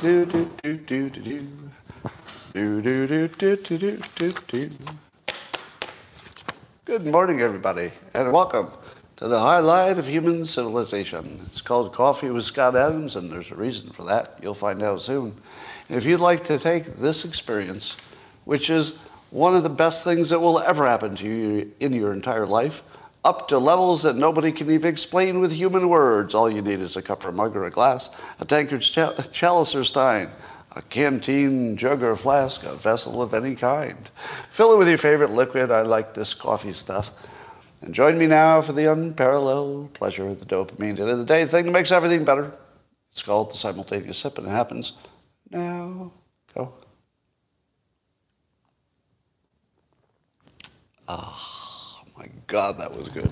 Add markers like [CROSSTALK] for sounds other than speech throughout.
Do do do do do do. Do do do do do do do do. Good morning, everybody, and welcome to the highlight of human civilization. It's called Coffee with Scott Adams, and there's a reason for that. You'll find out soon. If you'd like to take this experience, which is one of the best things that will ever happen to you in your entire life, up to levels that nobody can even explain with human words. All you need is a cup or mug or a glass, a tankard, chal- chalice or stein, a canteen, jug or flask, a vessel of any kind. Fill it with your favorite liquid. I like this coffee stuff. And join me now for the unparalleled pleasure of the dopamine end of the day thing that makes everything better. It's called the simultaneous sip, and it happens now. Go. My God, that was good.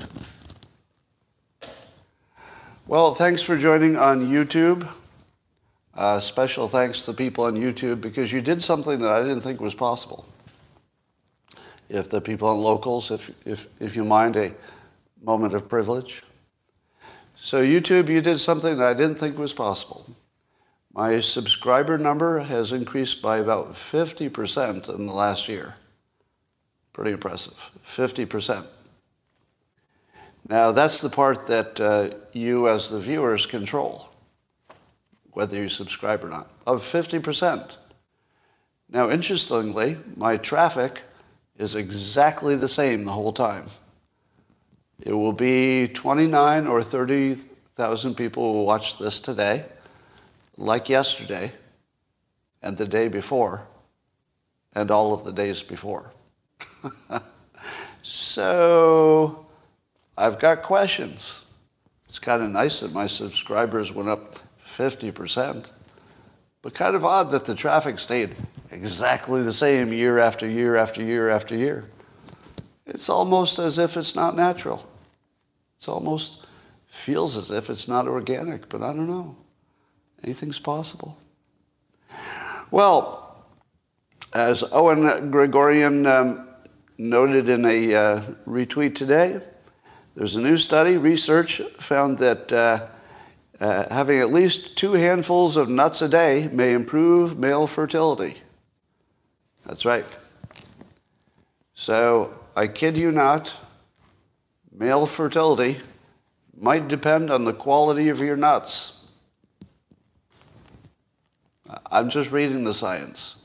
Well, thanks for joining on YouTube. Uh, special thanks to the people on YouTube because you did something that I didn't think was possible. If the people on locals, if, if, if you mind a moment of privilege. So, YouTube, you did something that I didn't think was possible. My subscriber number has increased by about 50% in the last year. Pretty impressive. 50%. Now, that's the part that uh, you, as the viewers, control, whether you subscribe or not, of 50%. Now, interestingly, my traffic is exactly the same the whole time. It will be 29 or 30,000 people who watch this today, like yesterday, and the day before, and all of the days before. [LAUGHS] so I've got questions. It's kind of nice that my subscribers went up 50%, but kind of odd that the traffic stayed exactly the same year after year after year after year. It's almost as if it's not natural. It's almost feels as if it's not organic, but I don't know. Anything's possible. Well, as Owen Gregorian um, noted in a uh, retweet today, there's a new study, research found that uh, uh, having at least two handfuls of nuts a day may improve male fertility. That's right. So, I kid you not, male fertility might depend on the quality of your nuts. I'm just reading the science.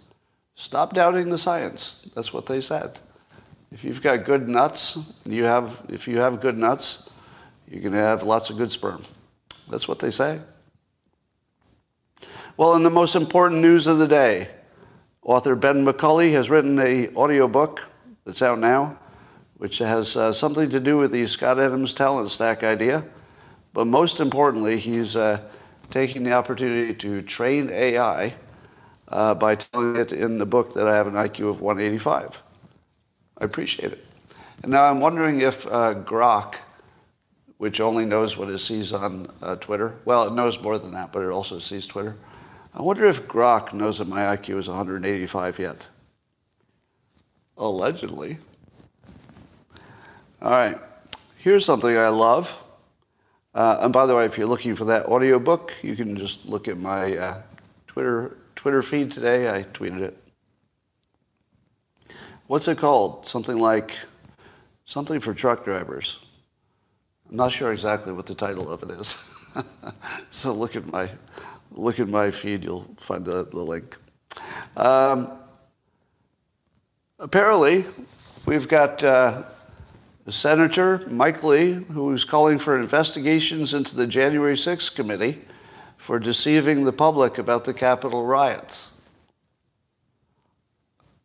Stop doubting the science. That's what they said. If you've got good nuts, you have, if you have good nuts, you're going to have lots of good sperm. That's what they say. Well, in the most important news of the day, author Ben McCulley has written a audiobook that's out now, which has uh, something to do with the Scott Adams talent stack idea. But most importantly, he's uh, taking the opportunity to train AI uh, by telling it in the book that I have an IQ of 185. I appreciate it. And now I'm wondering if uh, Grok, which only knows what it sees on uh, Twitter, well, it knows more than that, but it also sees Twitter. I wonder if Grok knows that my IQ is 185 yet. Allegedly. All right. Here's something I love. Uh, and by the way, if you're looking for that audiobook, you can just look at my uh, Twitter Twitter feed today. I tweeted it. What's it called? Something like something for truck drivers. I'm not sure exactly what the title of it is. [LAUGHS] so look at my look at my feed. You'll find the, the link. Um, apparently, we've got. Uh, Senator Mike Lee, who is calling for investigations into the January 6th committee for deceiving the public about the Capitol riots.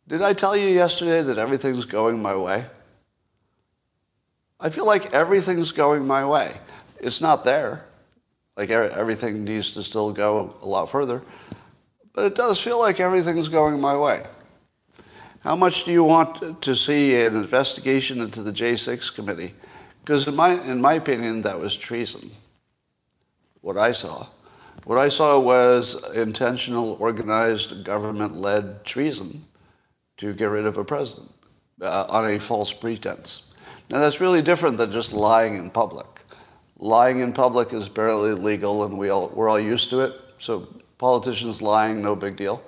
Did I tell you yesterday that everything's going my way? I feel like everything's going my way. It's not there. Like everything needs to still go a lot further. But it does feel like everything's going my way. How much do you want to see an investigation into the J6 committee? Because in my, in my opinion, that was treason, what I saw. What I saw was intentional, organized, government-led treason to get rid of a president uh, on a false pretense. Now, that's really different than just lying in public. Lying in public is barely legal, and we all, we're all used to it, so Politicians lying, no big deal.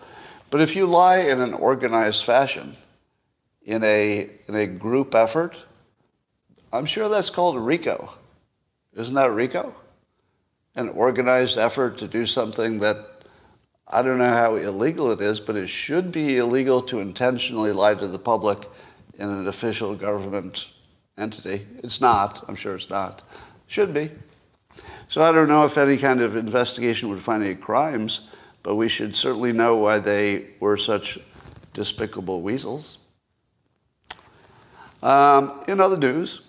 But if you lie in an organized fashion, in a, in a group effort, I'm sure that's called RICO. Isn't that RICO? An organized effort to do something that I don't know how illegal it is, but it should be illegal to intentionally lie to the public in an official government entity. It's not. I'm sure it's not. Should be. So I don't know if any kind of investigation would find any crimes, but we should certainly know why they were such despicable weasels. Um, in other news,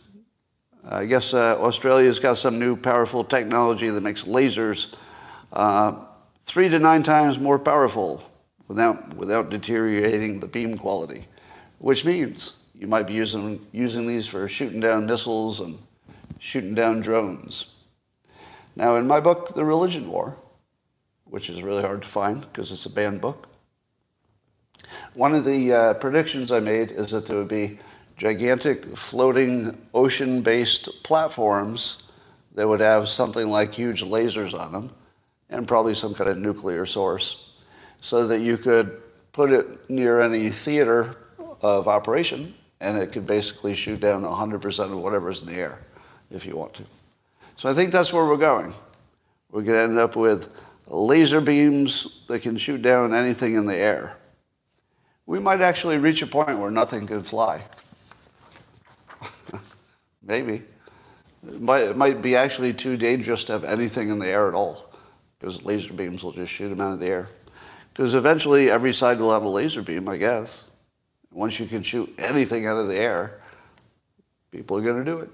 I guess uh, Australia's got some new powerful technology that makes lasers uh, three to nine times more powerful without, without deteriorating the beam quality, which means you might be using, using these for shooting down missiles and shooting down drones. Now, in my book, The Religion War, which is really hard to find because it's a banned book, one of the uh, predictions I made is that there would be gigantic floating ocean based platforms that would have something like huge lasers on them and probably some kind of nuclear source so that you could put it near any theater of operation and it could basically shoot down 100% of whatever's in the air if you want to. So I think that's where we're going. We're going to end up with laser beams that can shoot down anything in the air. We might actually reach a point where nothing can fly. [LAUGHS] Maybe. It might, it might be actually too dangerous to have anything in the air at all because laser beams will just shoot them out of the air. Because eventually every side will have a laser beam, I guess. Once you can shoot anything out of the air, people are going to do it.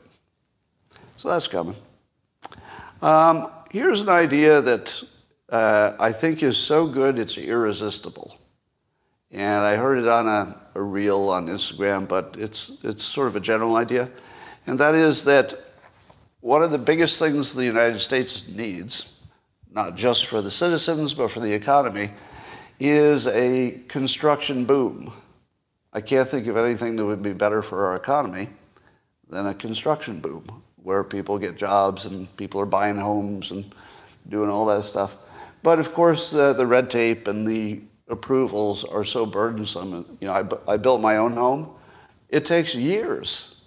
So that's coming. Um, here's an idea that uh, I think is so good it's irresistible. And I heard it on a, a reel on Instagram, but it's, it's sort of a general idea. And that is that one of the biggest things the United States needs, not just for the citizens, but for the economy, is a construction boom. I can't think of anything that would be better for our economy than a construction boom where people get jobs and people are buying homes and doing all that stuff. But of course, uh, the red tape and the approvals are so burdensome. You know, I, I built my own home. It takes years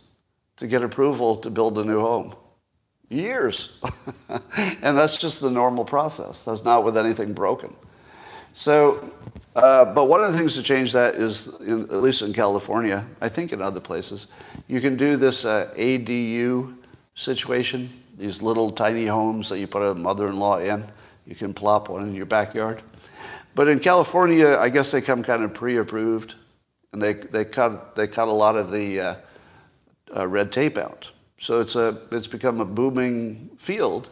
to get approval to build a new home. Years. [LAUGHS] and that's just the normal process. That's not with anything broken. So, uh, but one of the things to change that is, in, at least in California, I think in other places, you can do this uh, ADU situation, these little tiny homes that you put a mother-in-law in. You can plop one in your backyard. But in California, I guess they come kind of pre-approved, and they, they, cut, they cut a lot of the uh, uh, red tape out. So it's, a, it's become a booming field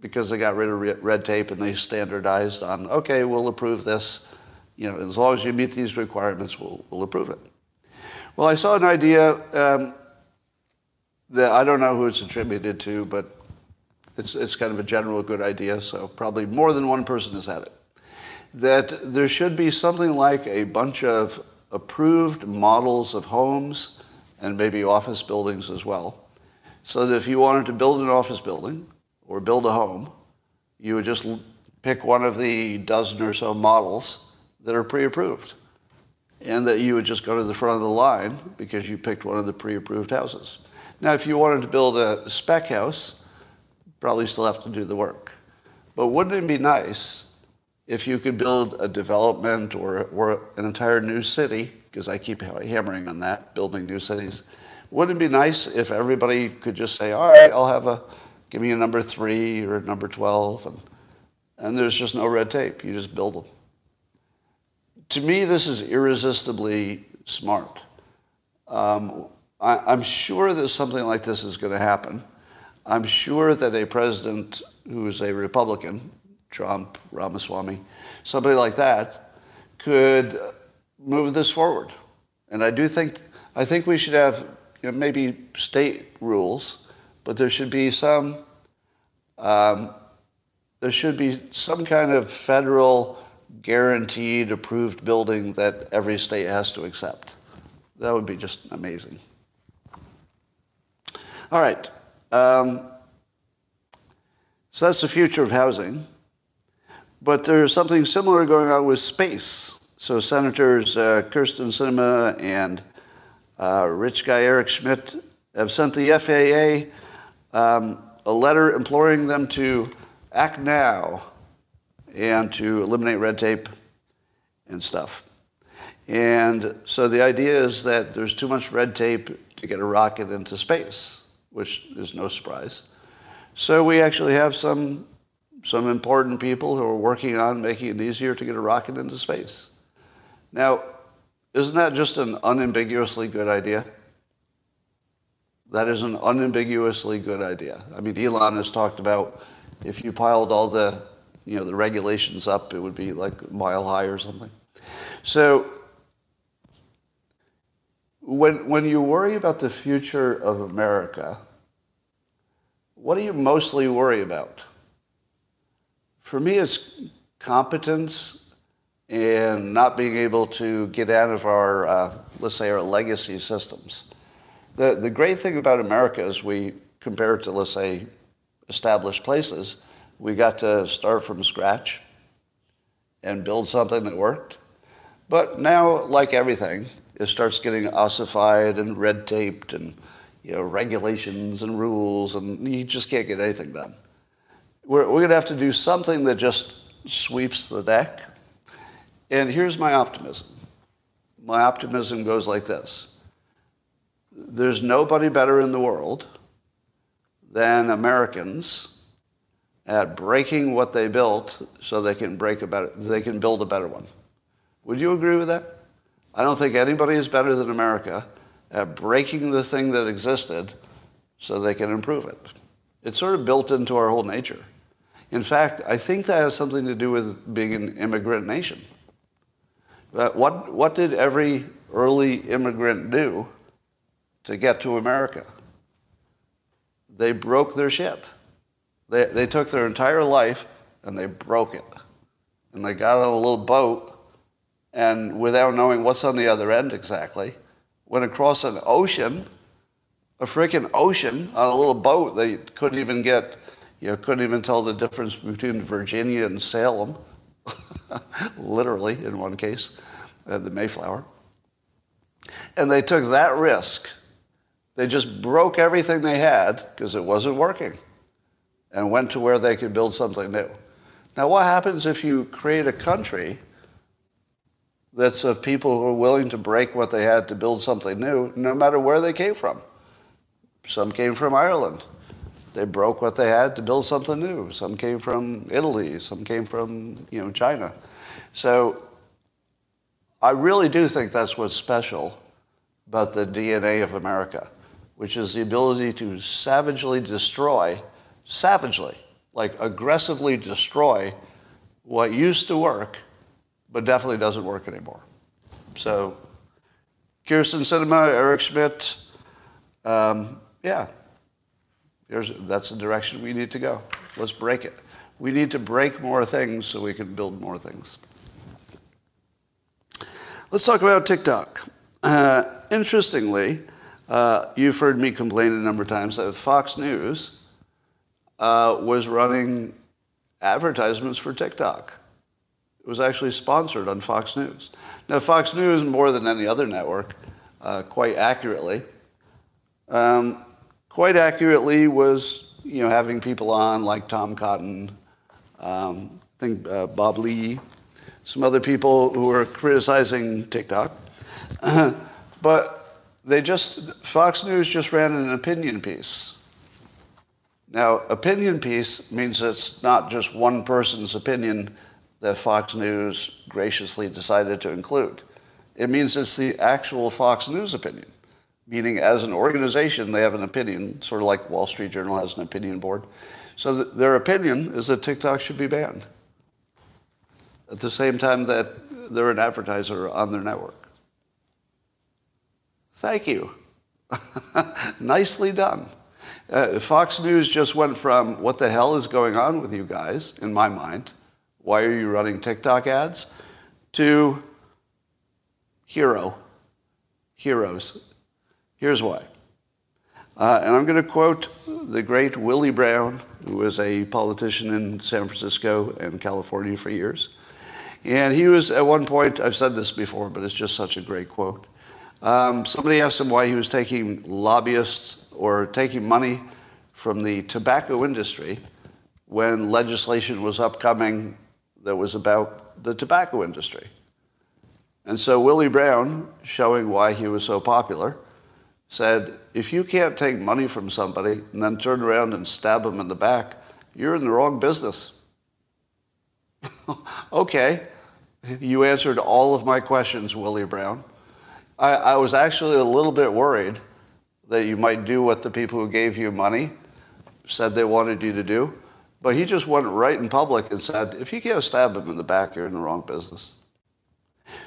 because they got rid of red tape and they standardized on, okay, we'll approve this. You know, as long as you meet these requirements, we'll, we'll approve it. Well, I saw an idea um, that I don't know who it's attributed to, but it's, it's kind of a general good idea, so probably more than one person has had it. That there should be something like a bunch of approved models of homes and maybe office buildings as well. So that if you wanted to build an office building or build a home, you would just pick one of the dozen or so models that are pre-approved. And that you would just go to the front of the line because you picked one of the pre-approved houses. Now, if you wanted to build a spec house, probably still have to do the work. But wouldn't it be nice if you could build a development or, or an entire new city, because I keep hammering on that, building new cities. Wouldn't it be nice if everybody could just say, all right, I'll have a, give me a number three or a number 12, and, and there's just no red tape. You just build them. To me, this is irresistibly smart. Um, I, am sure that something like this is going to happen. I'm sure that a president who is a Republican, Trump, Ramaswamy, somebody like that, could move this forward. And I do think, I think we should have you know, maybe state rules, but there should be some, um, there should be some kind of federal guaranteed approved building that every state has to accept. That would be just amazing. All right. Um, so that's the future of housing. But there's something similar going on with space. So Senators uh, Kyrsten Sinema and uh, rich guy Eric Schmitt have sent the FAA um, a letter imploring them to act now and to eliminate red tape and stuff. And so the idea is that there's too much red tape to get a rocket into space, which is no surprise. So we actually have some, some important people who are working on making it easier to get a rocket into space. Now, isn't that just an unambiguously good idea? That is an unambiguously good idea. I mean, Elon has talked about if you piled all the, you know, the regulations up, it would be like mile high or something. So when, when you worry about the future of America, what do you mostly worry about? For me, it's competence and not being able to get out of our, uh, let's say, our legacy systems. The, the great thing about America is we, compared to, let's say, established places, we got to start from scratch and build something that worked. But now, like everything, it starts getting ossified and red taped and you know regulations and rules, and you just can't get anything done. We're, we're going to have to do something that just sweeps the deck. And here's my optimism. My optimism goes like this. There's nobody better in the world than Americans at breaking what they built so they can break a better, they can build a better one. Would you agree with that? I don't think anybody is better than America at breaking the thing that existed so they can improve it. It's sort of built into our whole nature. In fact, I think that has something to do with being an immigrant nation. What, what did every early immigrant do to get to America? They broke their shit. They, they took their entire life and they broke it. And they got on a little boat and without knowing what's on the other end exactly, went across an ocean, a freaking ocean, on a little boat. They couldn't even get, you know, couldn't even tell the difference between Virginia and Salem, [LAUGHS] literally in one case, uh, the Mayflower. And they took that risk. They just broke everything they had because it wasn't working and went to where they could build something new. Now, what happens if you create a country that's of people who are willing to break what they had to build something new, no matter where they came from. Some came from Ireland. They broke what they had to build something new. Some came from Italy. Some came from you know China. So I really do think that's what's special about the DNA of America, which is the ability to savagely destroy, savagely, like aggressively destroy what used to work but definitely doesn't work anymore. So, Kyrsten Sinema, Eric Schmitt, um, yeah, that's the direction we need to go. Let's break it. We need to break more things so we can build more things. Let's talk about TikTok. Uh, interestingly, uh, you've heard me complain a number of times that Fox News uh, was running advertisements for TikTok. It was actually sponsored on Fox News. Now, Fox News, more than any other network, uh, quite accurately, um, quite accurately was you know having people on like Tom Cotton, um, I think uh, Bob Lee, some other people who were criticizing TikTok, [CLEARS THROAT] but they just Fox News just ran an opinion piece. Now, opinion piece means it's not just one person's opinion that Fox News graciously decided to include. It means it's the actual Fox News opinion, meaning as an organization, they have an opinion, sort of like Wall Street Journal has an opinion board. So th- their opinion is that TikTok should be banned at the same time that they're an advertiser on their network. Thank you. [LAUGHS] Nicely done. Uh, Fox News just went from what the hell is going on with you guys, in my mind, why are you running TikTok ads? To hero, heroes. Here's why. Uh, and I'm going to quote the great Willie Brown, who was a politician in San Francisco and California for years. And he was at one point, I've said this before, but it's just such a great quote. Um, somebody asked him why he was taking lobbyists or taking money from the tobacco industry when legislation was upcoming that was about the tobacco industry. And so Willie Brown, showing why he was so popular, said, if you can't take money from somebody and then turn around and stab them in the back, you're in the wrong business. [LAUGHS] okay, you answered all of my questions, Willie Brown. I, I, was actually a little bit worried that you might do what the people who gave you money said they wanted you to do. But he just went right in public and said, if you can't stab them in the back, you're in the wrong business.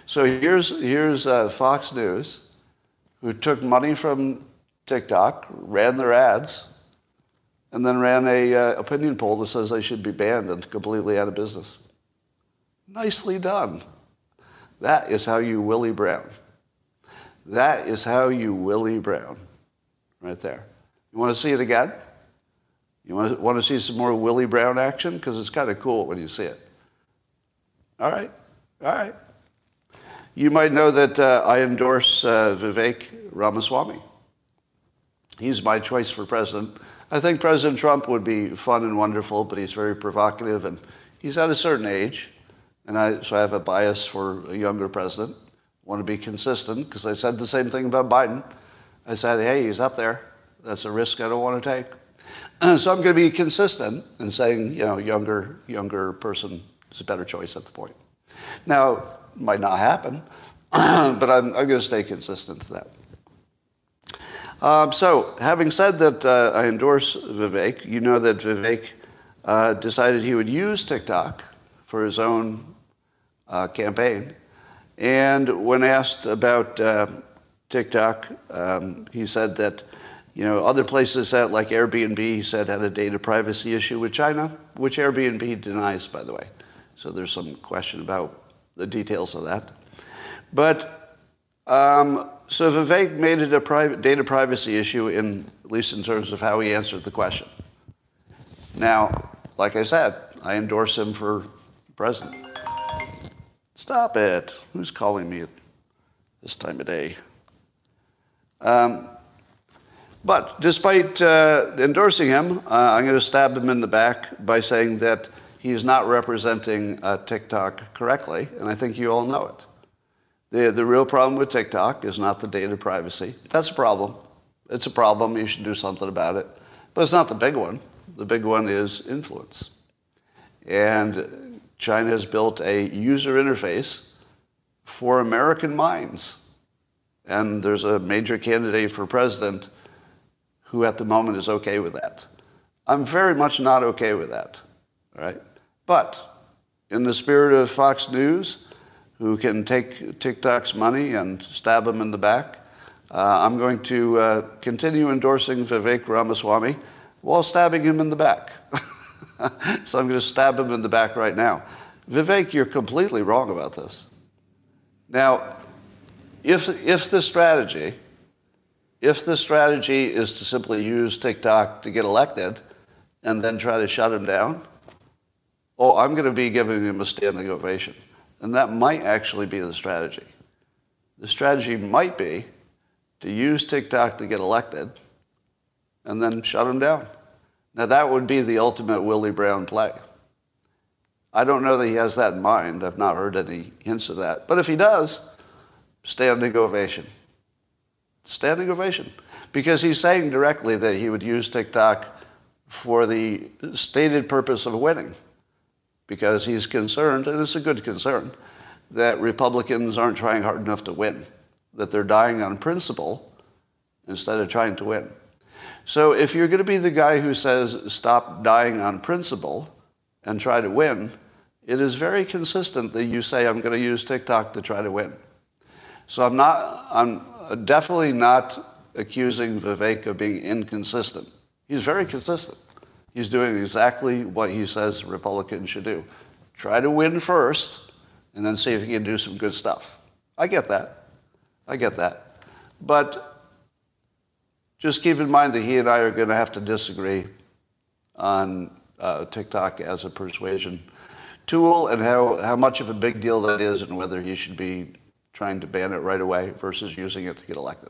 So here's, here's uh, Fox News, who took money from TikTok, ran their ads, and then ran a uh, opinion poll that says they should be banned and completely out of business. Nicely done. That is how you Willie Brown. That is how you Willie Brown. Right there. You want to see it again? You want to, want to see some more Willie Brown action? Because it's kind of cool when you see it. All right. All right. You might know that uh, I endorse uh, Vivek Ramaswamy. He's my choice for president. I think President Trump would be fun and wonderful, but he's very provocative and he's at a certain age. And I, so I have a bias for a younger president. I want to be consistent because I said the same thing about Biden. I said, hey, he's up there. That's a risk I don't want to take. [CLEARS THROAT] so I'm going to be consistent in saying, you know, younger, younger person is a better choice at the point. Now, might not happen, [CLEARS THROAT] but I'm, I'm, going to stay consistent to that. Um, so, having said that uh, I endorse Vivek, you know that Vivek uh, decided he would use TikTok for his own uh, campaign. And when asked about uh, TikTok, um, he said that you know other places that like Airbnb, he said had a data privacy issue with China, which Airbnb denies, by the way. So there's some question about the details of that. But um, so Vivek made it a private data privacy issue, in at least in terms of how he answered the question. Now, like I said, I endorse him for president. Stop it. Who's calling me at this time of day? Um, but despite uh, endorsing him, uh, I'm going to stab him in the back by saying that he's not representing uh, TikTok correctly, and I think you all know it. The, the real problem with TikTok is not the data privacy. That's a problem. It's a problem. You should do something about it. But it's not the big one. The big one is influence. And China has built a user interface for American minds. And there's a major candidate for president who at the moment is okay with that. I'm very much not okay with that. Right? But in the spirit of Fox News, who can take TikTok's money and stab him in the back, uh, I'm going to uh, continue endorsing Vivek Ramaswamy while stabbing him in the back. [LAUGHS] so I'm going to stab him in the back right now. Vivek, you're completely wrong about this. Now, if, if the strategy, if the strategy is to simply use TikTok to get elected and then try to shut him down, oh, I'm going to be giving him a standing ovation. And that might actually be the strategy. The strategy might be to use TikTok to get elected and then shut him down. Now, that would be the ultimate Willie Brown play. I don't know that he has that in mind. I've not heard any hints of that. But if he does, standing ovation. Standing ovation. Because he's saying directly that he would use TikTok for the stated purpose of winning. Because he's concerned, and it's a good concern, that Republicans aren't trying hard enough to win, that they're dying on principle instead of trying to win. So if you're going to be the guy who says, stop dying on principle and try to win, it is very consistent that you say, I'm going to use TikTok to try to win. So I'm not, I'm definitely not accusing Vivek of being inconsistent. He's very consistent. He's doing exactly what he says Republicans should do. Try to win first, and then see if he can do some good stuff. I get that. I get that. But just keep in mind that he and I are going to have to disagree on uh, TikTok as a persuasion tool and how, how much of a big deal that is and whether he should be trying to ban it right away versus using it to get elected.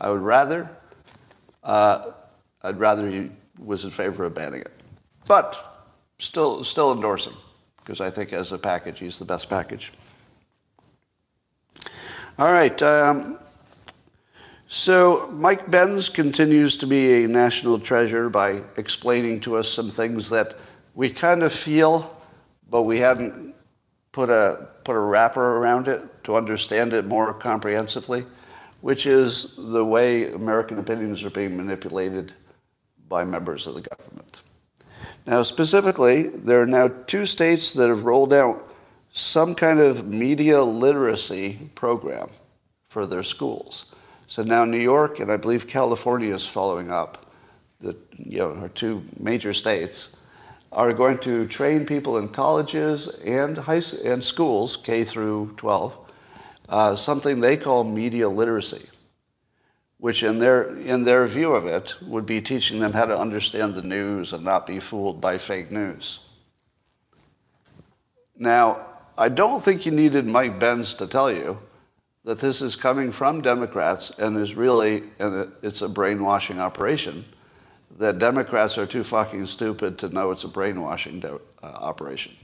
I would rather, uh, I'd rather he was in favor of banning it. But still, still endorsing because I think as a package, he's the best package. All right. Um, so Mike Benz continues to be a national treasure by explaining to us some things that we kind of feel, but we haven't put a, put a wrapper around it to understand it more comprehensively, which is the way American opinions are being manipulated by members of the government. Now, specifically, there are now two states that have rolled out some kind of media literacy program for their schools. So now New York and I believe California is following up. The, you know, our two major states are going to train people in colleges and high and schools, K through 12, uh, something they call media literacy, which in their, in their view of it would be teaching them how to understand the news and not be fooled by fake news. Now, I don't think you needed Mike Benz to tell you that this is coming from Democrats and is really, and it's a brainwashing operation, that Democrats are too fucking stupid to know it's a brainwashing de- uh, operation.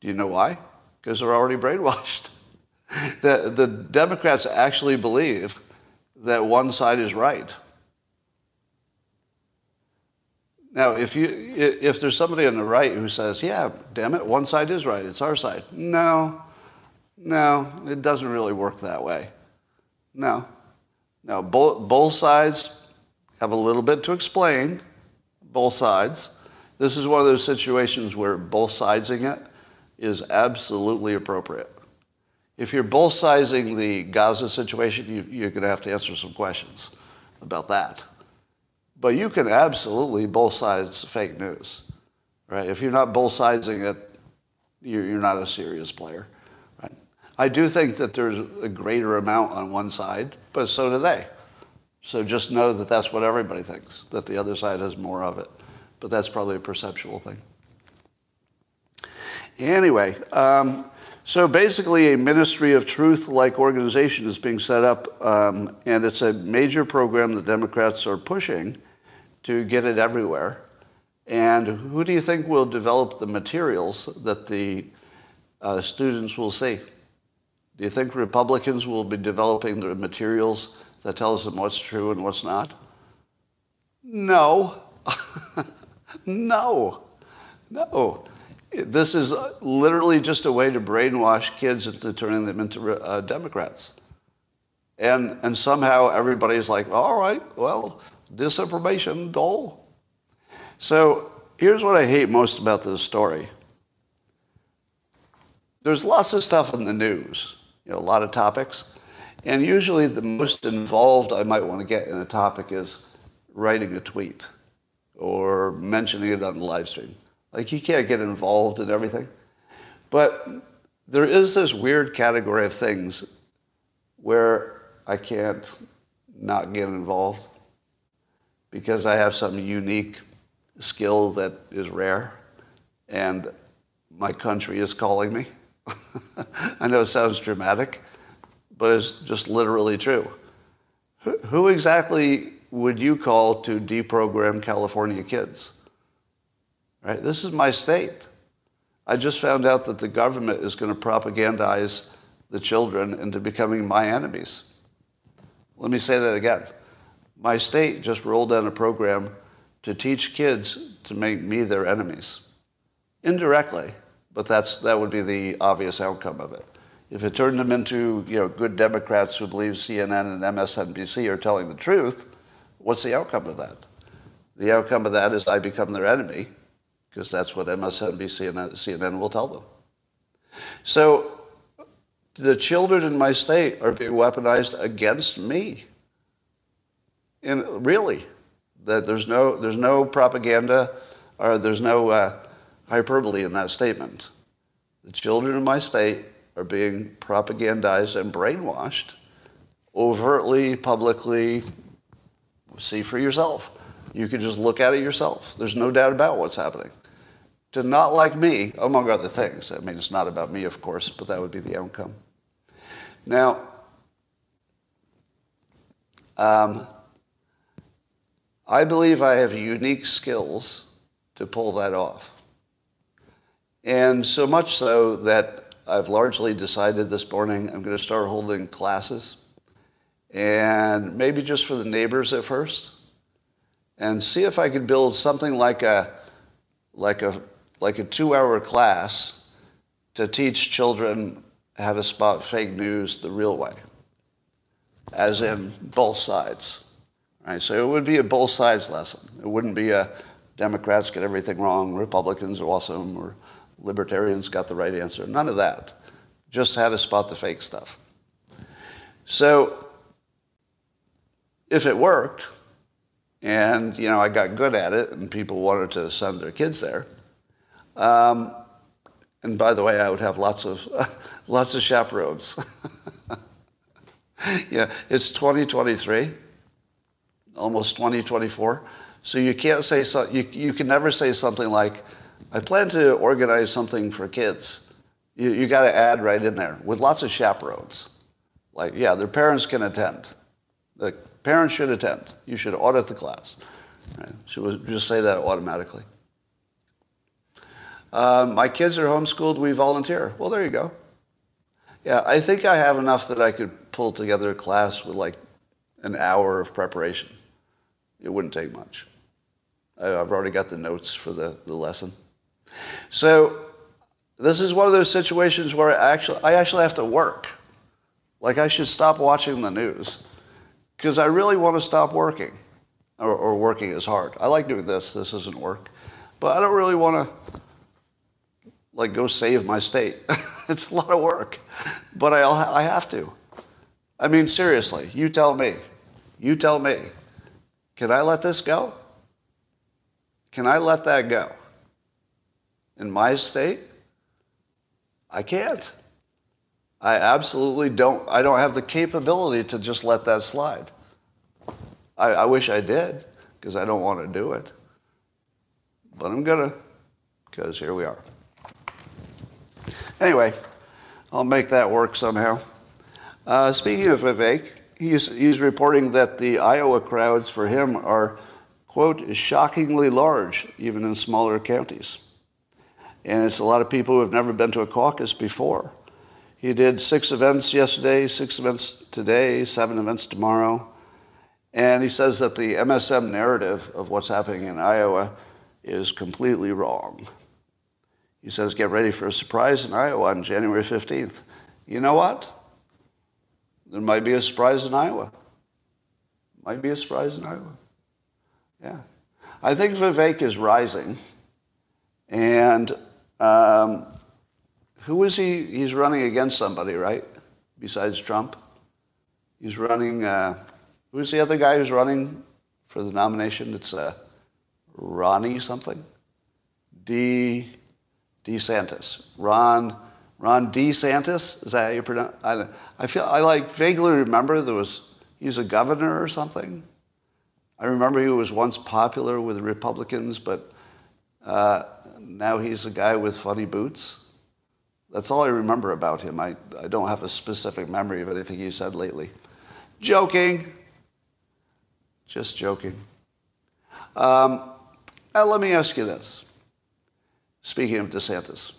Do you know why? Because they're already brainwashed. [LAUGHS] the, the Democrats actually believe that one side is right. Now, if, you, if there's somebody on the right who says, yeah, damn it, one side is right, it's our side. No, no, it doesn't really work that way. No. No, both, both sides have a little bit to explain, both sides. This is one of those situations where both sidesing it is absolutely appropriate. If you're both sizing the Gaza situation, you, you're going to have to answer some questions about that. But you can absolutely both sides fake news, right? If you're not both sizing it, you're, you're not a serious player. Right? I do think that there's a greater amount on one side, but so do they. So just know that that's what everybody thinks, that the other side has more of it. But that's probably a perceptual thing. Anyway, um, so basically a Ministry of Truth-like organization is being set up, um, and it's a major program the Democrats are pushing to get it everywhere. And who do you think will develop the materials that the uh, students will see? Do you think Republicans will be developing the materials that tells them what's true and what's not? No. [LAUGHS] no. No. This is literally just a way to brainwash kids into turning them into uh, Democrats. And, and somehow everybody's like, all right, well, disinformation, dole. So here's what I hate most about this story. There's lots of stuff in the news you know, a lot of topics. And usually the most involved I might want to get in a topic is writing a tweet or mentioning it on the live stream. Like you can't get involved in everything. But there is this weird category of things where I can't not get involved because I have some unique skill that is rare and my country is calling me. [LAUGHS] I know it sounds dramatic, but it's just literally true. Who exactly would you call to deprogram California kids? Right? This is my state. I just found out that the government is going to propagandize the children into becoming my enemies. Let me say that again. My state just rolled out a program to teach kids to make me their enemies. Indirectly, but that's, that would be the obvious outcome of it. If it turned them into you know, good Democrats who believe CNN and MSNBC are telling the truth, what's the outcome of that? The outcome of that is I become their enemy, because that's what MSNBC and CNN will tell them. So the children in my state are being weaponized against me. And really, that there's no, there's no propaganda or there's no uh, hyperbole in that statement. The children in my state are being propagandized and brainwashed overtly, publicly, see for yourself. You can just look at it yourself. There's no doubt about what's happening. Not like me, among other things. I mean, it's not about me, of course, but that would be the outcome. Now, um, I believe I have unique skills to pull that off. And so much so that I've largely decided this morning I'm going to start holding classes and maybe just for the neighbors at first and see if I could build something like a like a like a 2-hour class to teach children how to spot fake news the real way as in both sides. Right? So it would be a both sides lesson. It wouldn't be a Democrats get everything wrong, Republicans are awesome, or libertarians got the right answer. None of that. Just how to spot the fake stuff. So if it worked, and you know I got good at it, and people wanted to send their kids there, um, and by the way, I would have lots of [LAUGHS] lots of chaperones. [LAUGHS] yeah, it's 2023 almost 2024. So you can't say so, you, you can never say something like, I plan to organize something for kids. You, you got to add right in there with lots of chaperones. Like, yeah, their parents can attend. The parents should attend. You should audit the class. Right? Should just say that automatically. Um, my kids are homeschooled. We volunteer. Well, there you go. Yeah, I think I have enough that I could pull together a class with like an hour of preparation. It wouldn't take much. I've already got the notes for the, the lesson. So this is one of those situations where I actually, I actually have to work. Like I should stop watching the news because I really want to stop working or, or working as hard. I like doing this. This isn't work. But I don't really want to like go save my state. [LAUGHS] it's a lot of work. But I, I have to. I mean, seriously, you tell me. You tell me. Can I let this go? Can I let that go? In my state? I can't. I absolutely don't. I don't have the capability to just let that slide. I, I wish I did, because I don't want to do it. But I'm going to, because here we are. Anyway, I'll make that work somehow. Uh, speaking of Vivek, he's, he's reporting that the Iowa crowds for him are, quote, shockingly large, even in smaller counties. And it's a lot of people who have never been to a caucus before. He did six events yesterday, six events today, seven events tomorrow. And he says that the MSM narrative of what's happening in Iowa is completely wrong. He says, get ready for a surprise in Iowa on January 15th. You know what? There might be a surprise in Iowa. Might be a surprise in Iowa. Yeah. I think Vivek is rising. And um, who is he? He's running against somebody, right? Besides Trump. He's running. Uh, who's the other guy who's running for the nomination? It's uh, Ronnie something. D. DeSantis. Ron. Ron DeSantis. Is that how you pronounce? I, I feel I like vaguely remember there was he's a governor or something. I remember he was once popular with Republicans, but uh, now he's a guy with funny boots. That's all I remember about him. I, I don't have a specific memory of anything he said lately. Joking. Just joking. Um, now let me ask you this. Speaking of DeSantis,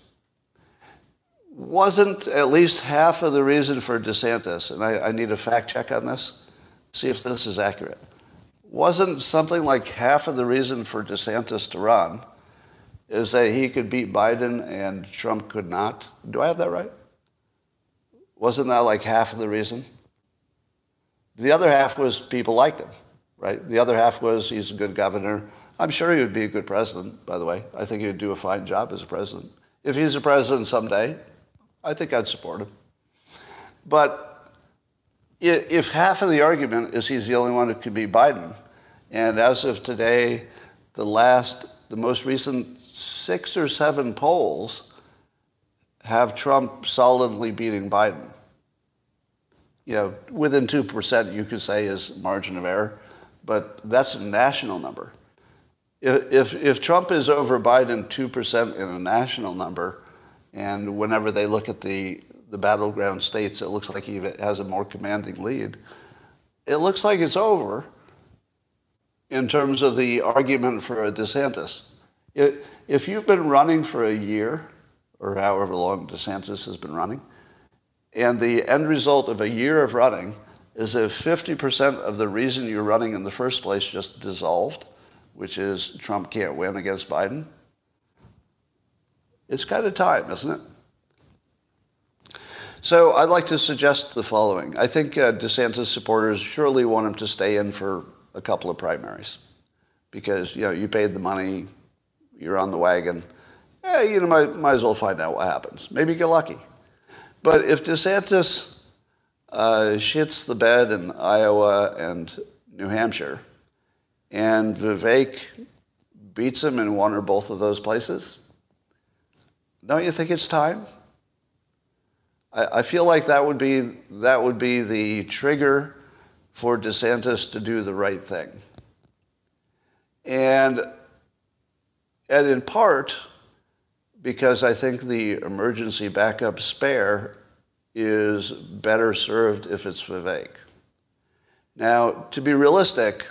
wasn't at least half of the reason for DeSantis, and I, I, need a fact check on this, see if this is accurate, wasn't something like half of the reason for DeSantis to run is that he could beat Biden and Trump could not? Do I have that right? Wasn't that like half of the reason? The other half was people liked him, right? The other half was he's a good governor. I'm sure he would be a good president, by the way. I think he would do a fine job as a president. If he's a president someday, I think I'd support him. But if half of the argument is he's the only one who could be Biden, and as of today, the last, the most recent six or seven polls have Trump solidly beating Biden. You know, within 2%, you could say is margin of error. but that's a national number. If, if, Trump is over Biden 2% in a national number, and whenever they look at the, the battleground states, it looks like he has a more commanding lead, it looks like it's over in terms of the argument for a DeSantis. If you've been running for a year, or however long DeSantis has been running, and the end result of a year of running is if 50% of the reason you're running in the first place just dissolved, which is Trump can't win against Biden, it's kind of time, isn't it? So I'd like to suggest the following. I think uh, DeSantis supporters surely want him to stay in for a couple of primaries because, you know, you paid the money, you're on the wagon. Eh, you know, might, might as well find out what happens. Maybe get lucky. But if DeSantis uh, shits the bed in Iowa and New Hampshire, and Vivek beats him in one or both of those places, don't you think it's time? I, I feel like that would be that would be the trigger for DeSantis to do the right thing. And and in part because I think the emergency backup spare is better served if it's Vivek. Now, to be realistic,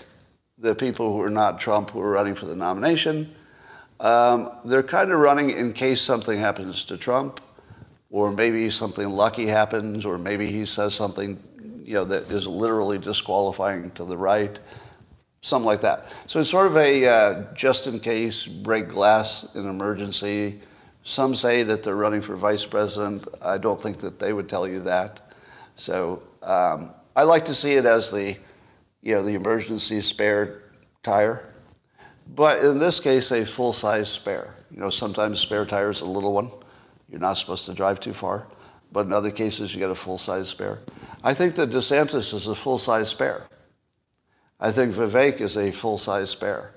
the people who are not Trump who are running for the nomination, um, they're kind of running in case something happens to Trump, or maybe something lucky happens, or maybe he says something, you know, that is literally disqualifying to the right, something like that. So it's sort of a uh, just in case break glass in emergency. Some say that they're running for vice president. I don't think that they would tell you that. So um, I like to see it as the you know, the emergency spare tire. But in this case, a full-size spare. You know, sometimes spare tire is a little one. You're not supposed to drive too far. But in other cases, you get a full-size spare. I think that DeSantis is a full-size spare. I think Vivek is a full-size spare.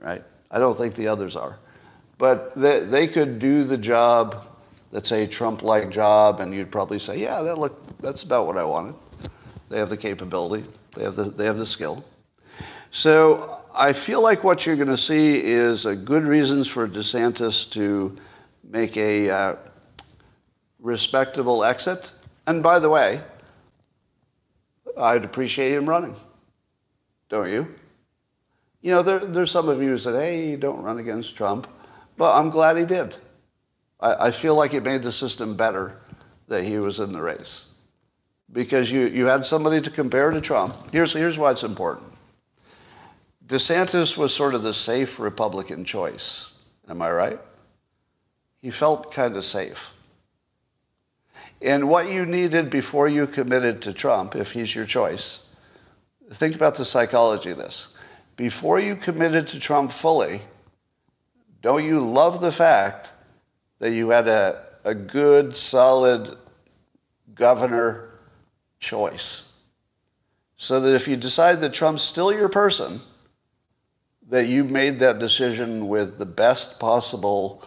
Right? I don't think the others are. But they, they could do the job that's a Trump-like job, and you'd probably say, yeah, that look, that's about what I wanted. They have the capability. They have the, they have the skill. So I feel like what you're going to see is a good reasons for DeSantis to make a uh, respectable exit. And by the way, I'd appreciate him running. Don't you? You know, there, there's some of you who said, hey, don't run against Trump. But I'm glad he did. I, I feel like it made the system better that he was in the race because you, you had somebody to compare to Trump. Here's, here's why it's important. DeSantis was sort of the safe Republican choice. Am I right? He felt kind of safe. And what you needed before you committed to Trump, if he's your choice, think about the psychology of this. Before you committed to Trump fully, don't you love the fact that you had a, a good, solid governor choice. So that if you decide that Trump's still your person, that you made that decision with the best possible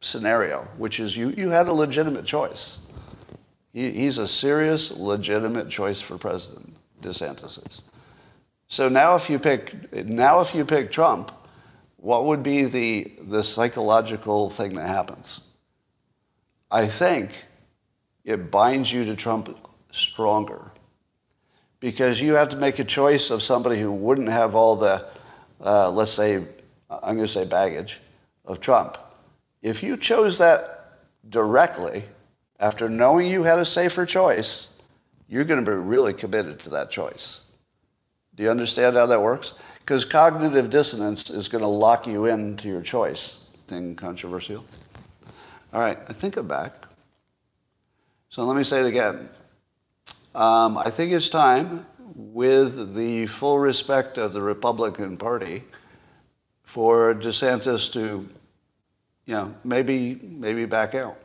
scenario, which is you, you had a legitimate choice. He, he's a serious, legitimate choice for president, DeSantis is. So now if you pick, now if you pick Trump, what would be the, the psychological thing that happens? I think it binds you to Trump stronger. Because you have to make a choice of somebody who wouldn't have all the, uh, let's say, I'm going to say baggage of Trump. If you chose that directly, after knowing you had a safer choice, you're going to be really committed to that choice. Do you understand how that works? Because cognitive dissonance is going to lock you into your choice. Thing controversial? All right, I think I'm back. So let me say it again. Um, I think it's time, with the full respect of the Republican Party, for DeSantis to, you know, maybe maybe back out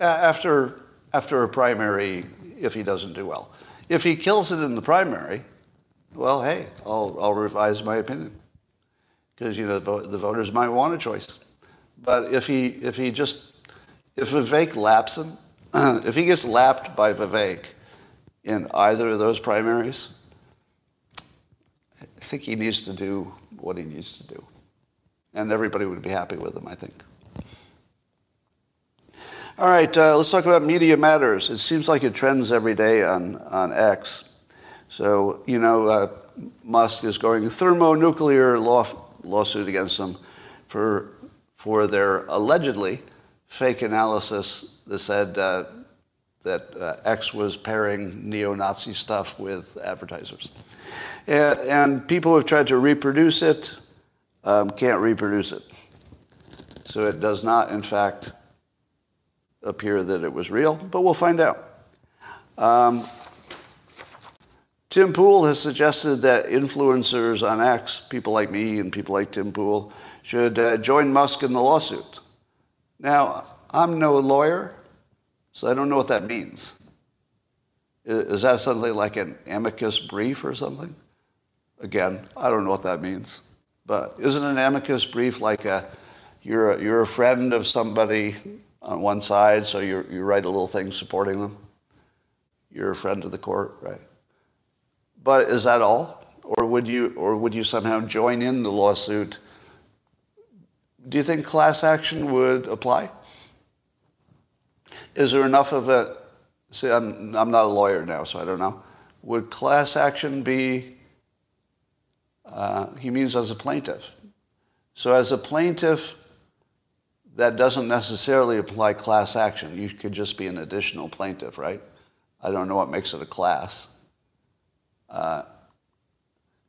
after after a primary if he doesn't do well. If he kills it in the primary, well, hey, I'll I'll revise my opinion because you know the, voters might want a choice. But if he if he just if Vivek laps him, [CLEARS THROAT] if he gets lapped by Vivek in either of those primaries, I think he needs to do what he needs to do. And everybody would be happy with him, I think. All right, uh, let's talk about Media Matters. It seems like it trends every day on, on X. So, you know, uh, Musk is going thermonuclear law, lawsuit against them for, for their allegedly fake analysis that said uh, that uh, X was pairing neo-Nazi stuff with advertisers. And, and people have tried to reproduce it um, can't reproduce it. So it does not, in fact, appear that it was real, but we'll find out. Um, Tim Pool has suggested that influencers on X, people like me and people like Tim Pool, should uh, join Musk in the lawsuit. Now, I'm no lawyer, so I don't know what that means. Is that something like an amicus brief or something? Again, I don't know what that means. But isn't an amicus brief like a, you're a, you're a friend of somebody on one side, so you you write a little thing supporting them? You're a friend of the court, right? But is that all? Or would you, or would you somehow join in the lawsuit? Do you think class action would apply? Is there enough of a, see, I'm, I'm not a lawyer now, so I don't know. Would class action be, uh, he means as a plaintiff. So as a plaintiff, that doesn't necessarily apply class action. You could just be an additional plaintiff, right? I don't know what makes it a class. Uh,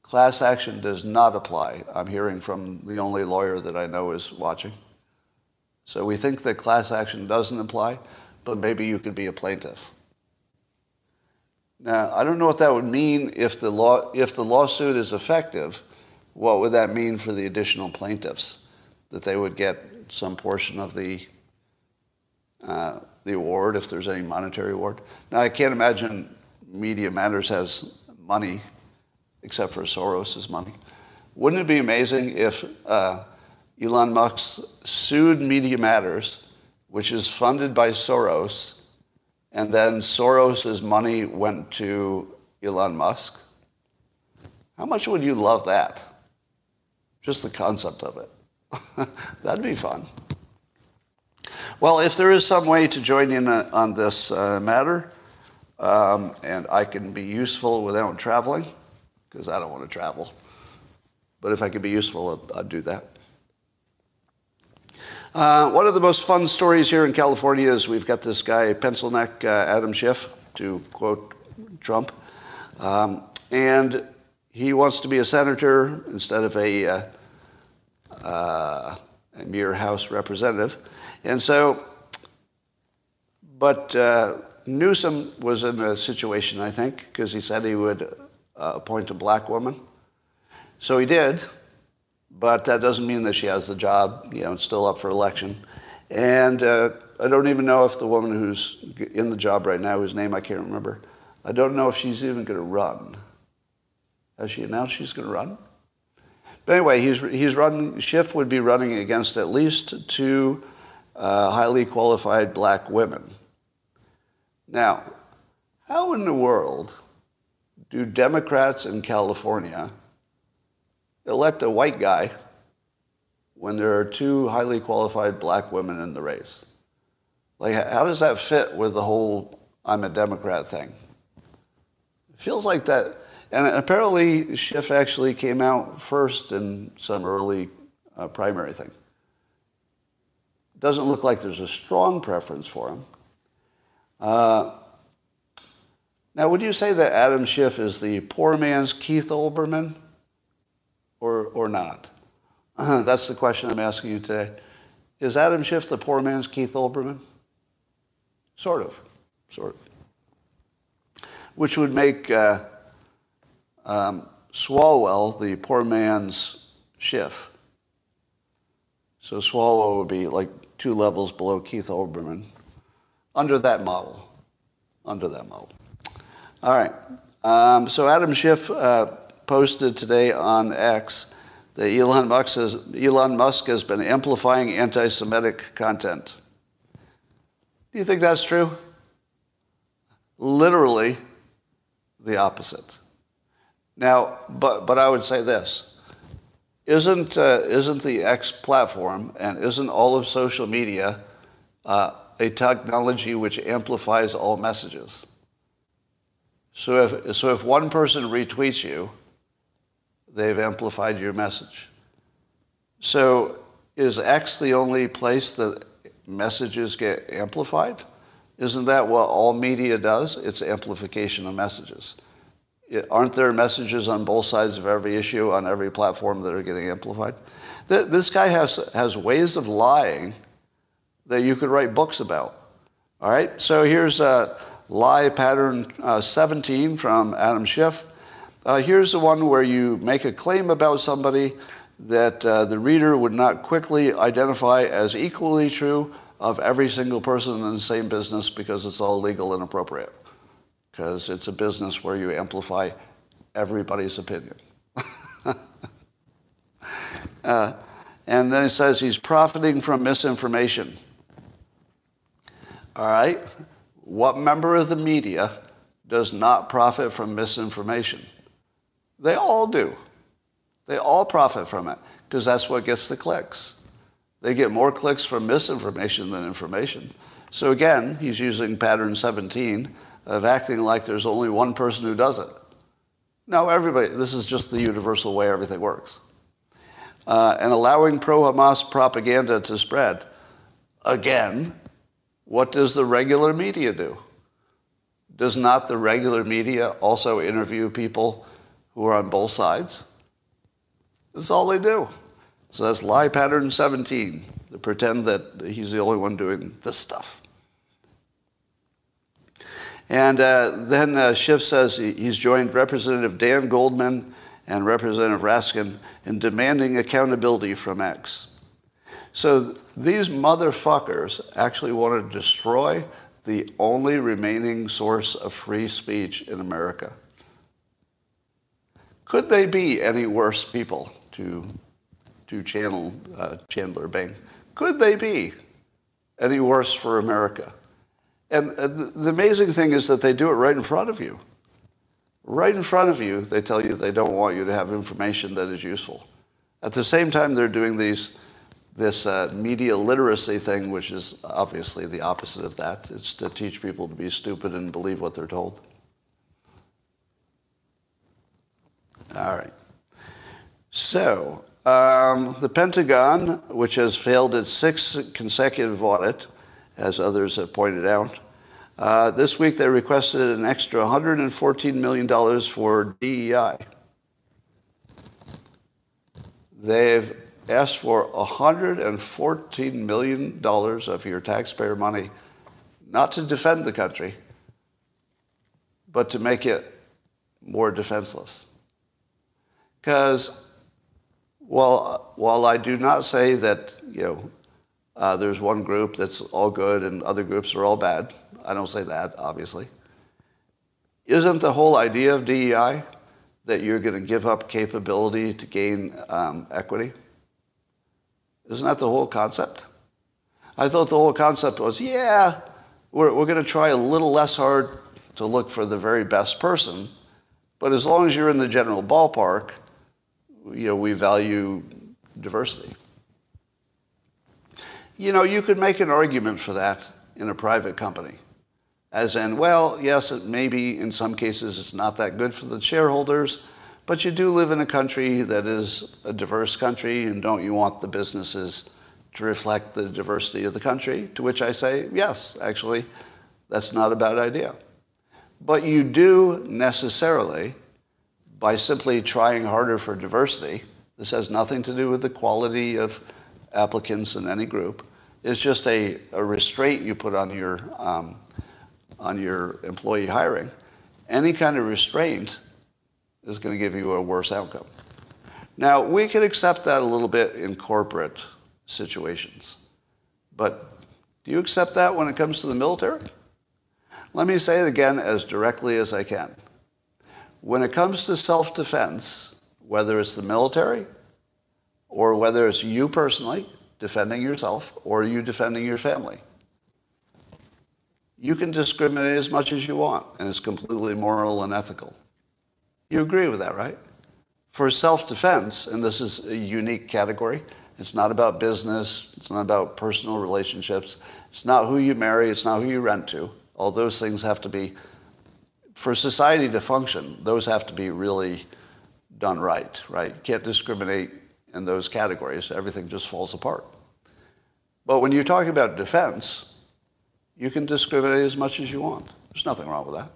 class action does not apply. I'm hearing from the only lawyer that I know is watching. So we think that class action doesn't apply but maybe you could be a plaintiff. Now, I don't know what that would mean if the law if the lawsuit is effective. What would that mean for the additional plaintiffs? That they would get some portion of the uh, the award if there's any monetary award. Now, I can't imagine Media Matters has money except for Soros' money. Wouldn't it be amazing if uh, Elon Musk sued Media Matters which is funded by Soros, and then Soros's money went to Elon Musk. How much would you love that? Just the concept of it. [LAUGHS] That'd be fun. Well, if there is some way to join in on this uh, matter, um, and I can be useful without traveling, because I don't want to travel, but if I could be useful, I'd, I'd do that. Uh, one of the most fun stories here in California is we've got this guy, pencil neck uh, Adam Schiff, to quote Trump. Um, and he wants to be a senator instead of a, uh, uh a mere House representative. And so, but uh, Newsom was in a situation, I think, because he said he would appoint a black woman. So he did but that doesn't mean that she has the job. You know, it's still up for election. And uh, I don't even know if the woman who's in the job right now, whose name I can't remember, I don't know if she's even going to run. Has she announced she's going to run? But anyway, he's, he's running, Schiff would be running against at least two uh, highly qualified black women. Now, how in the world do Democrats in California elect a white guy when there are two highly qualified black women in the race? Like, how does that fit with the whole I'm a Democrat thing? It feels like that. And apparently, Schiff actually came out first in some early uh, primary thing. Doesn't look like there's a strong preference for him. Uh, now, would you say that Adam Schiff is the poor man's Keith Olbermann? Or, or not? [CLEARS THROAT] That's the question I'm asking you today. Is Adam Schiff the poor man's Keith Olbermann? Sort of. Sort of. Which would make uh, um, Swalwell the poor man's Schiff. So Swalwell would be like two levels below Keith Olbermann under that model. Under that model. All right. Um, so Adam Schiff. Uh, posted today on X that Elon Musk has, Elon Musk has been amplifying anti Semitic content. Do you think that's true? Literally the opposite. Now, but, but I would say this. Isn't, uh, isn't the X platform and isn't all of social media uh, a technology which amplifies all messages? So if, so if one person retweets you, they've amplified your message. So is X the only place that messages get amplified? Isn't that what all media does? It's amplification of messages. It, aren't there messages on both sides of every issue on every platform that are getting amplified? this guy has, has ways of lying that you could write books about. All right, so here's uh, lie pattern uh, 17 from Adam Schiff. Uh, here's the one where you make a claim about somebody that uh, the reader would not quickly identify as equally true of every single person in the same business because it's all legal and appropriate. Because it's a business where you amplify everybody's opinion. [LAUGHS] uh, and then it says he's profiting from misinformation. All right? What member of the media does not profit from misinformation? They all do. They all profit from it because that's what gets the clicks. They get more clicks from misinformation than information. So again, he's using pattern 17 of acting like there's only one person who does it. No, everybody, this is just the universal way everything works. Uh, and allowing pro Hamas propaganda to spread. Again, what does the regular media do? Does not the regular media also interview people who are on both sides? That's all they do. So that's lie pattern 17, to pretend that he's the only one doing this stuff. And uh, then uh, Schiff says he's joined Representative Dan Goldman and Representative Raskin in demanding accountability from X. So these motherfuckers actually want to destroy the only remaining source of free speech in America. Could they be any worse people to, to channel uh, Chandler Bing? Could they be any worse for America? And uh, the amazing thing is that they do it right in front of you. Right in front of you, they tell you they don't want you to have information that is useful. At the same time, they're doing these this uh, media literacy thing, which is obviously the opposite of that. It's to teach people to be stupid and believe what they're told. All right. So, um, the Pentagon, which has failed its sixth consecutive audit, as others have pointed out, uh, this week they requested an extra $114 million for DEI. They've asked for $114 million of your taxpayer money, not to defend the country, but to make it more defenseless. Because while, while I do not say that, you know, uh, there's one group that's all good and other groups are all bad, I don't say that, obviously. Isn't the whole idea of DEI that you're going to give up capability to gain um, equity? Isn't that the whole concept? I thought the whole concept was, yeah, we're, we're going to try a little less hard to look for the very best person, but as long as you're in the general ballpark, you know, we value diversity. You know, you could make an argument for that in a private company. As in, well, yes, it maybe in some cases it's not that good for the shareholders, but you do live in a country that is a diverse country, and don't you want the businesses to reflect the diversity of the country? To which I say, yes, actually, that's not a bad idea. But you do necessarily, by simply trying harder for diversity, this has nothing to do with the quality of applicants in any group. It's just a, a restraint you put on your, um, on your employee hiring. Any kind of restraint is going to give you a worse outcome. Now, we can accept that a little bit in corporate situations, but do you accept that when it comes to the military? Let me say it again as directly as I can. When it comes to self-defense, whether it's the military or whether it's you personally defending yourself or you defending your family, you can discriminate as much as you want, and it's completely moral and ethical. You agree with that, right? For self-defense, and this is a unique category, it's not about business, it's not about personal relationships, it's not who you marry, it's not who you rent to. All those things have to be, for society to function, those have to be really done right, right? You can't discriminate in those categories. Everything just falls apart. But when you're talking about defense, you can discriminate as much as you want. There's nothing wrong with that.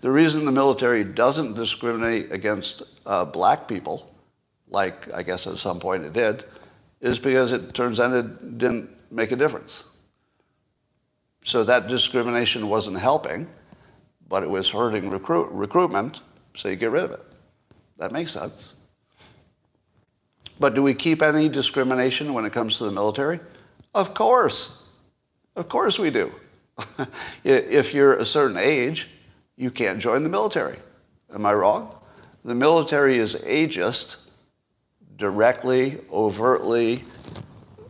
The reason the military doesn't discriminate against uh, black people, like I guess at some point it did, is because it turns out it didn't make a difference. So that discrimination wasn't helping, but it was hurting recruit, recruitment, so you get rid of it. That makes sense. But do we keep any discrimination when it comes to the military? Of course. Of course we do. [LAUGHS] if you're a certain age, you can't join the military. Am I wrong? The military is ageist directly, overtly,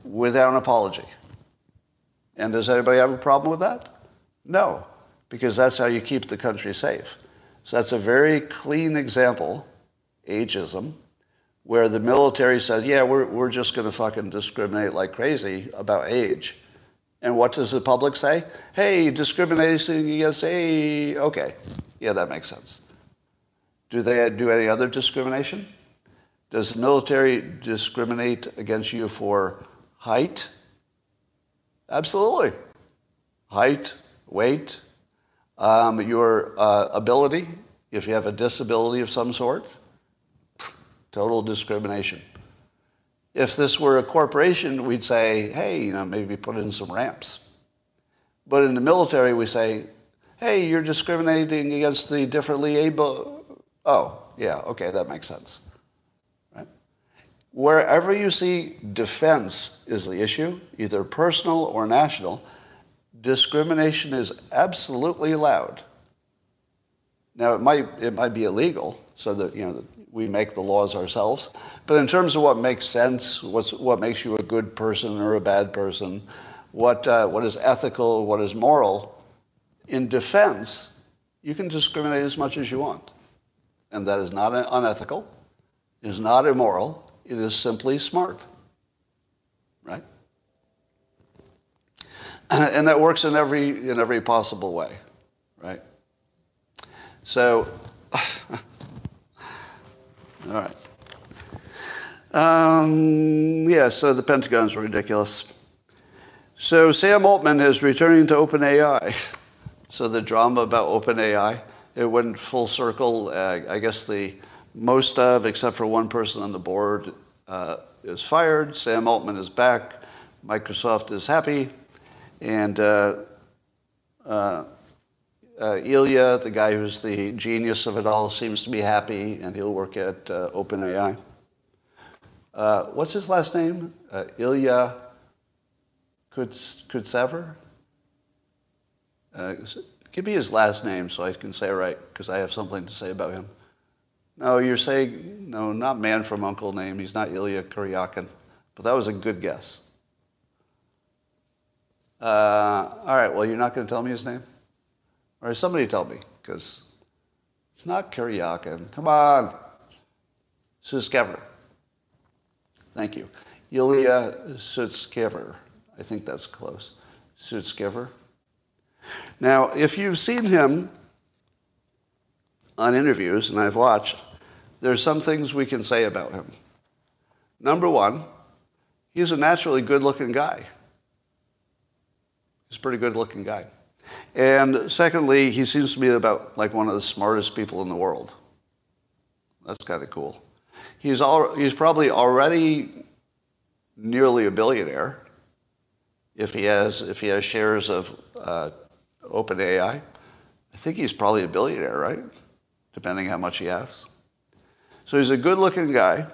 without an apology. And does anybody have a problem with that? No, because that's how you keep the country safe. So that's a very clean example, ageism, where the military says, yeah, we're, we're just going to fucking discriminate like crazy about age. And what does the public say? Hey, discrimination against age. Okay, yeah, that makes sense. Do they do any other discrimination? Does the military discriminate against you for height? Absolutely. Height, weight, um, your uh, ability, if you have a disability of some sort, total discrimination. If this were a corporation, we'd say, hey, you know, maybe put in some ramps. But in the military, we say, hey, you're discriminating against the differently able. Oh, yeah, okay, that makes sense. Right? Wherever you see defense is the issue, either personal or national, discrimination is absolutely allowed. Now, it might, it might be illegal, so that, you know, we make the laws ourselves. But in terms of what makes sense, what's, what makes you a good person or a bad person, what, uh, what is ethical, what is moral, in defense, you can discriminate as much as you want. And that is not unethical, is not immoral, it is simply smart. Right? [CLEARS THROAT] And that works in every, in every possible way. Right? So, [SIGHS] all right. Um, yeah, so the Pentagon's ridiculous. So Sam Altman is returning to OpenAI. [LAUGHS] So the drama about OpenAI, it went full circle. Uh, I guess the most of, except for one person on the board, uh, is fired. Sam Altman is back. Microsoft is happy. And uh, uh uh, Ilya, the guy who's the genius of it all, seems to be happy, and he'll work at OpenAI. What's his last name? Ilya Kutseva? Uh, give me his last name so I can say it right, because I have something to say about him. No, you're saying, no, not man from uncle name. He's not Ilya Kuryakin. But that was a good guess. Uh, all right, well, you're not going to tell me his name? Or somebody tell me, because it's not Kuryakin. Come on. Sutskever. Thank you. Yulia Sutskever. I think that's close. Sutskever. Now, if you've seen him on interviews, and I've watched, there's some things we can say about him. Number one, he's a naturally good-looking guy. He's a pretty good-looking guy. And secondly, he seems to be about like one of the smartest people in the world. That's kind of cool. He's, all, he's probably already nearly a billionaire if he has, if he has shares of uh, OpenAI. I think he's probably a billionaire, right? Depending how much he has. So he's a good-looking guy.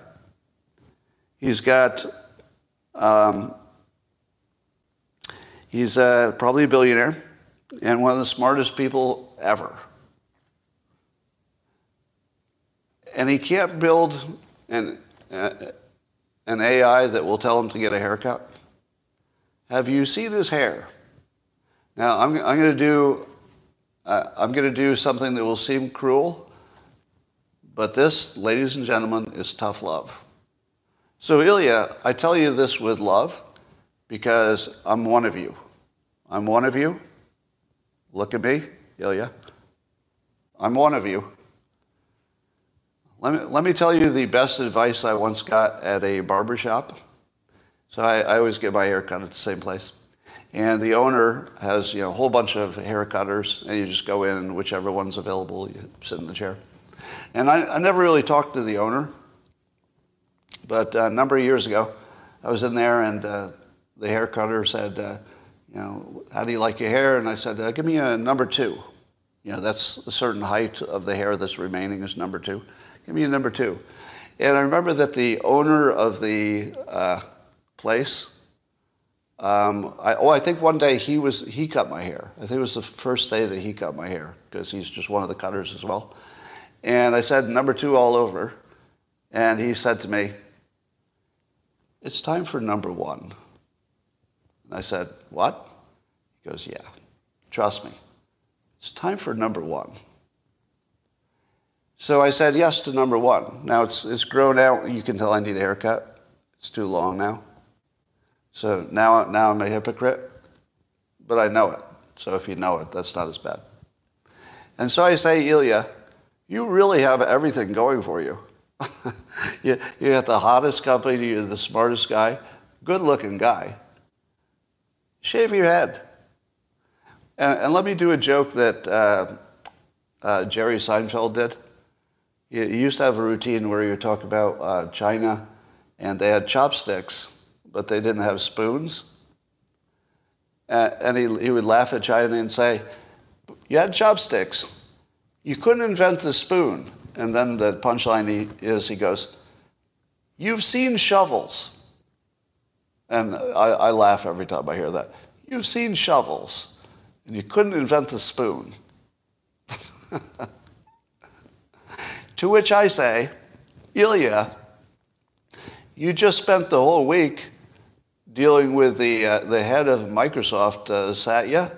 He's got, um, he's uh, probably a billionaire and one of the smartest people ever. And he can't build an, uh, an AI that will tell him to get a haircut. Have you seen his hair? Now, I'm, I'm going to do uh, I'm going to do something that will seem cruel, But this, ladies and gentlemen, is tough love. So, Ilya, I tell you this with love because I'm one of you. I'm one of you. Look at me, Ilya. I'm one of you. Let me, let me tell you the best advice I once got at a barber shop. So I, I always get my hair cut at the same place. And the owner has you know, a whole bunch of hair cutters, and you just go in, and whichever one's available, you sit in the chair. And I, I never really talked to the owner, but uh, a number of years ago, I was in there, and uh, the hair cutter said, uh, you know, how do you like your hair? And I said, uh, give me a number two. You know, that's a certain height of the hair that's remaining is number two. Give me a number two. And I remember that the owner of the uh, place, um, I, oh, I think one day he was he cut my hair. I think it was the first day that he cut my hair because he's just one of the cutters as well. And I said number two all over, and he said to me, "It's time for number one." I said, "What?" He goes, "Yeah, trust me, it's time for number one." So I said yes to number one. Now it's, it's grown out. You can tell I need a haircut. It's too long now. So now, now I'm a hypocrite, but I know it. So if you know it, that's not as bad. And so I say, Ilya, you really have everything going for you. [LAUGHS] you, you got the hottest company, you're the smartest guy, good looking guy. Shave your head. And, and let me do a joke that uh, uh, Jerry Seinfeld did. He used to have a routine where he would talk about uh, China, and they had chopsticks, but they didn't have spoons. and he, he would laugh at China and say, You had chopsticks. You couldn't invent the spoon. And then the punchline is he goes, You've seen shovels. And I, I laugh every time I hear that. You've seen shovels, and you couldn't invent the spoon. [LAUGHS] To which I say, Ilya, you just spent the whole week dealing with the, uh, the head of Microsoft, uh, Satya.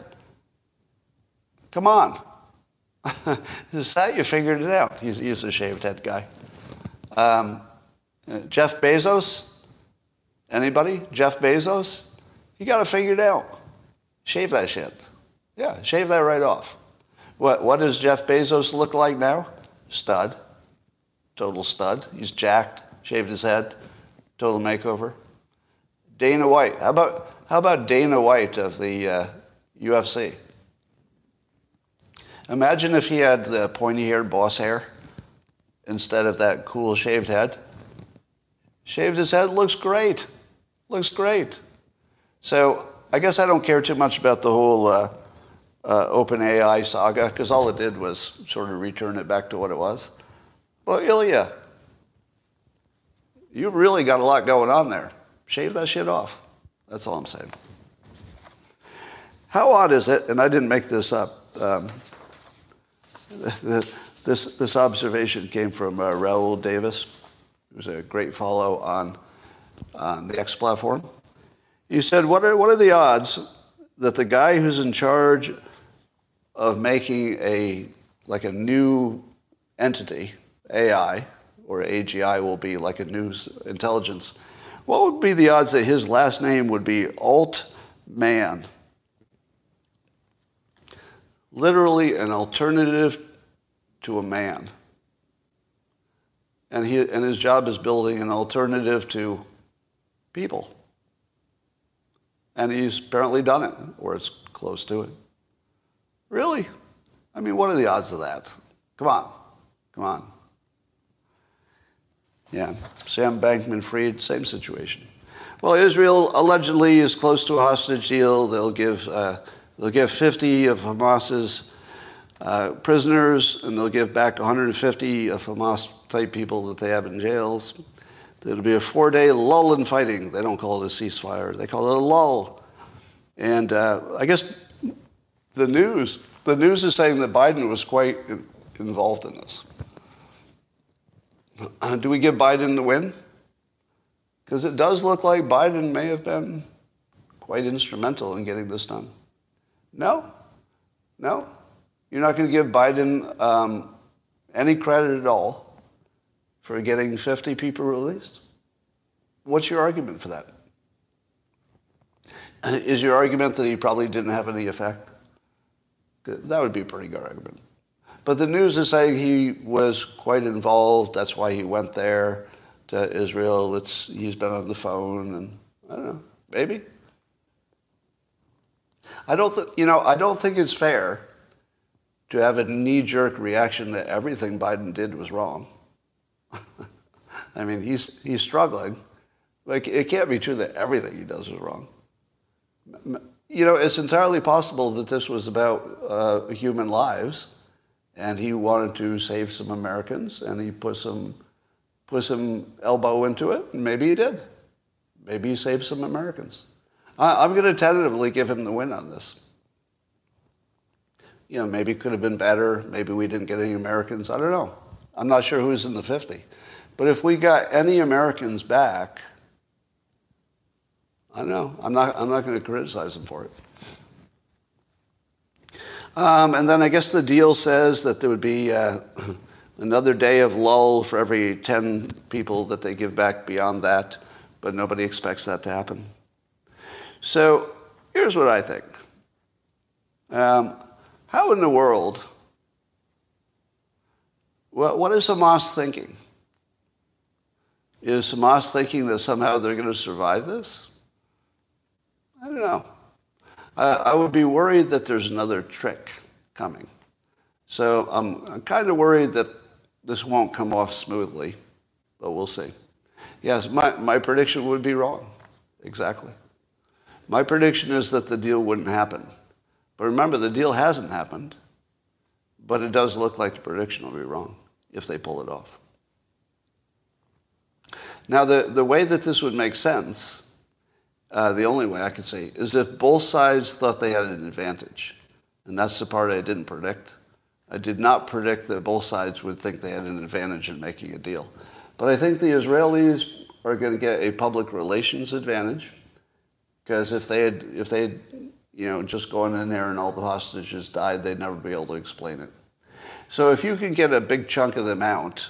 Come on. [LAUGHS] Satya figured it out. He's, he's a shaved head guy. Um, uh, Jeff Bezos? Anybody? Jeff Bezos? He got it figured out. Shave that shit. Yeah, shave that right off. What, what does Jeff Bezos look like now? Stud total stud. He's jacked, shaved his head, total makeover. Dana White. How about, how about Dana White of the uh, UFC? Imagine if he had the pointy haired boss hair instead of that cool shaved head. Shaved his head looks great. Looks great. So I guess I don't care too much about the whole uh, uh, OpenAI saga because all it did was sort of return it back to what it was. Well, Ilya, you've really got a lot going on there. Shave that shit off. That's all I'm saying. How odd is it, and I didn't make this up, um, this, this observation came from uh, Raoul Davis, who's a great follow on, on the X platform. He said, what are, what are the odds that the guy who's in charge of making a, like a new entity, AI or AGI will be like a news intelligence, what would be the odds that his last name would be Altman? Literally an alternative to a man. And, he, and his job is building an alternative to people. And he's apparently done it, or it's close to it. Really? I mean, what are the odds of that? Come on. Come on. Yeah, Sam Bankman Fried, same situation. Well, Israel allegedly is close to a hostage deal. They'll give, uh, they'll give 50 of Hamas's uh, prisoners, and they'll give back 150 of Hamas type people that they have in jails. There'll be a four day lull in fighting. They don't call it a ceasefire, they call it a lull. And uh, I guess the news, the news is saying that Biden was quite involved in this. Uh, do we give Biden the win? Because it does look like Biden may have been quite instrumental in getting this done. No? No? You're not going to give Biden um, any credit at all. For getting 50 people released? What's your argument for that? Uh, is your argument that he probably didn't have any effect? That would be a pretty good argument. But the news is saying he was quite involved. That's why he went there to Israel. It's, he's been on the phone, and I don't know, maybe. I don't, th- you know, I don't think it's fair to have a knee-jerk reaction that everything Biden did was wrong. I mean, he's he's struggling. Like it can't be true that everything he does is wrong. You know, it's entirely possible that this was about uh, human lives, and he wanted to save some Americans, and he put some put some elbow into it, and maybe he did. Maybe he saved some Americans. I, I'm going to tentatively give him the win on this. You know, maybe it could have been better. Maybe we didn't get any Americans. I don't know. I'm not sure who's in the 50. But if we got any Americans back, I don't know. I'm not, I'm not going to criticize them for it. Um, and then I guess the deal says that there would be uh, [CLEARS THROAT] another day of lull for every 10 people that they give back beyond that, but nobody expects that to happen. So here's what I think. Um, how in the world, well, what is Hamas thinking? Is Hamas thinking that somehow they're going to survive this? I don't know. I, I would be worried that there's another trick coming. So I'm, I'm kind of worried that this won't come off smoothly, but we'll see. Yes, my, my prediction would be wrong. Exactly. My prediction is that the deal wouldn't happen. But remember, the deal hasn't happened, but it does look like the prediction will be wrong if they pull it off. Now, the, the way that this would make sense, uh, the only way I could say, is if both sides thought they had an advantage. And that's the part I didn't predict. I did not predict that both sides would think they had an advantage in making a deal. But I think the Israelis are going to get a public relations advantage because if they had, if they had, you know, just gone in there and all the hostages died, they'd never be able to explain it. So if you can get a big chunk of them out,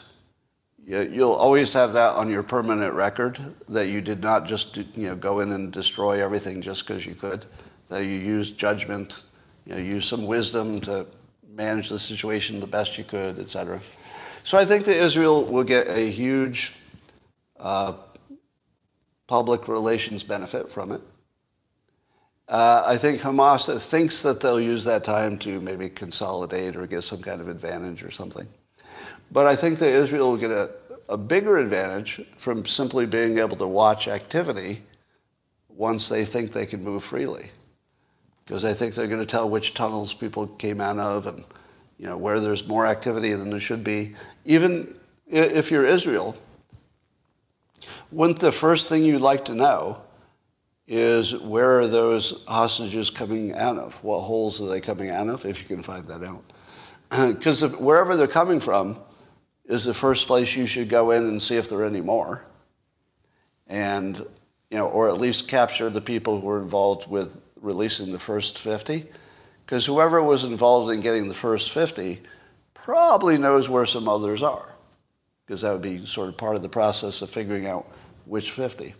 you'll always have that on your permanent record that you did not just you know go in and destroy everything just because you could. That you used judgment, you know, use some wisdom to manage the situation the best you could, etc. So I think that Israel will get a huge uh, public relations benefit from it. Uh, I think Hamas thinks that they'll use that time to maybe consolidate or get some kind of advantage or something. But I think that Israel will get a, a bigger advantage from simply being able to watch activity once they think they can move freely. Because I think they're going to tell which tunnels people came out of and you know, where there's more activity than there should be. Even if you're Israel, wouldn't the first thing you'd like to know is where are those hostages coming out of? What holes are they coming out of, if you can find that out? [CLEARS THROAT] Because wherever they're coming from is the first place you should go in and see if there are any more. And, you know, or at least capture the people who were involved with releasing the first 50. Because whoever was involved in getting the first 50 probably knows where some others are. Because that would be sort of part of the process of figuring out which 50.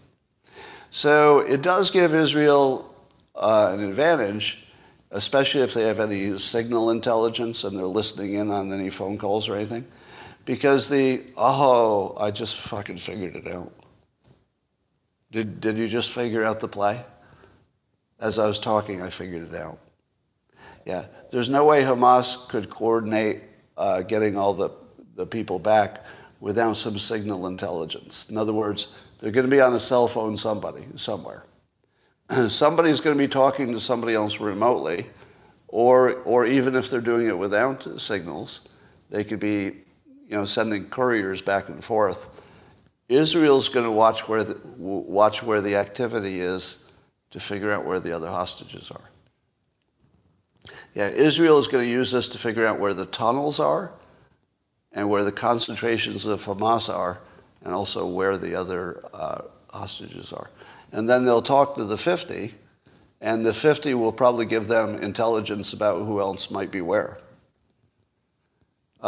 So it does give Israel uh, an advantage, especially if they have any signal intelligence and they're listening in on any phone calls or anything, because the, oh, I just fucking figured it out. Did, did you just figure out the play? As I was talking, I figured it out. Yeah, there's no way Hamas could coordinate uh, getting all the, the people back without some signal intelligence. In other words, they're going to be on a cell phone somebody, somewhere. [CLEARS THROAT] Somebody's going to be talking to somebody else remotely, or, or even if they're doing it without signals, they could be you know, sending couriers back and forth. Israel's going to watch where, the, watch where the activity is to figure out where the other hostages are. Yeah, Israel is going to use this to figure out where the tunnels are and where the concentrations of Hamas are and also where the other uh, hostages are. And then they'll talk to the 50, and the 50 will probably give them intelligence about who else might be where.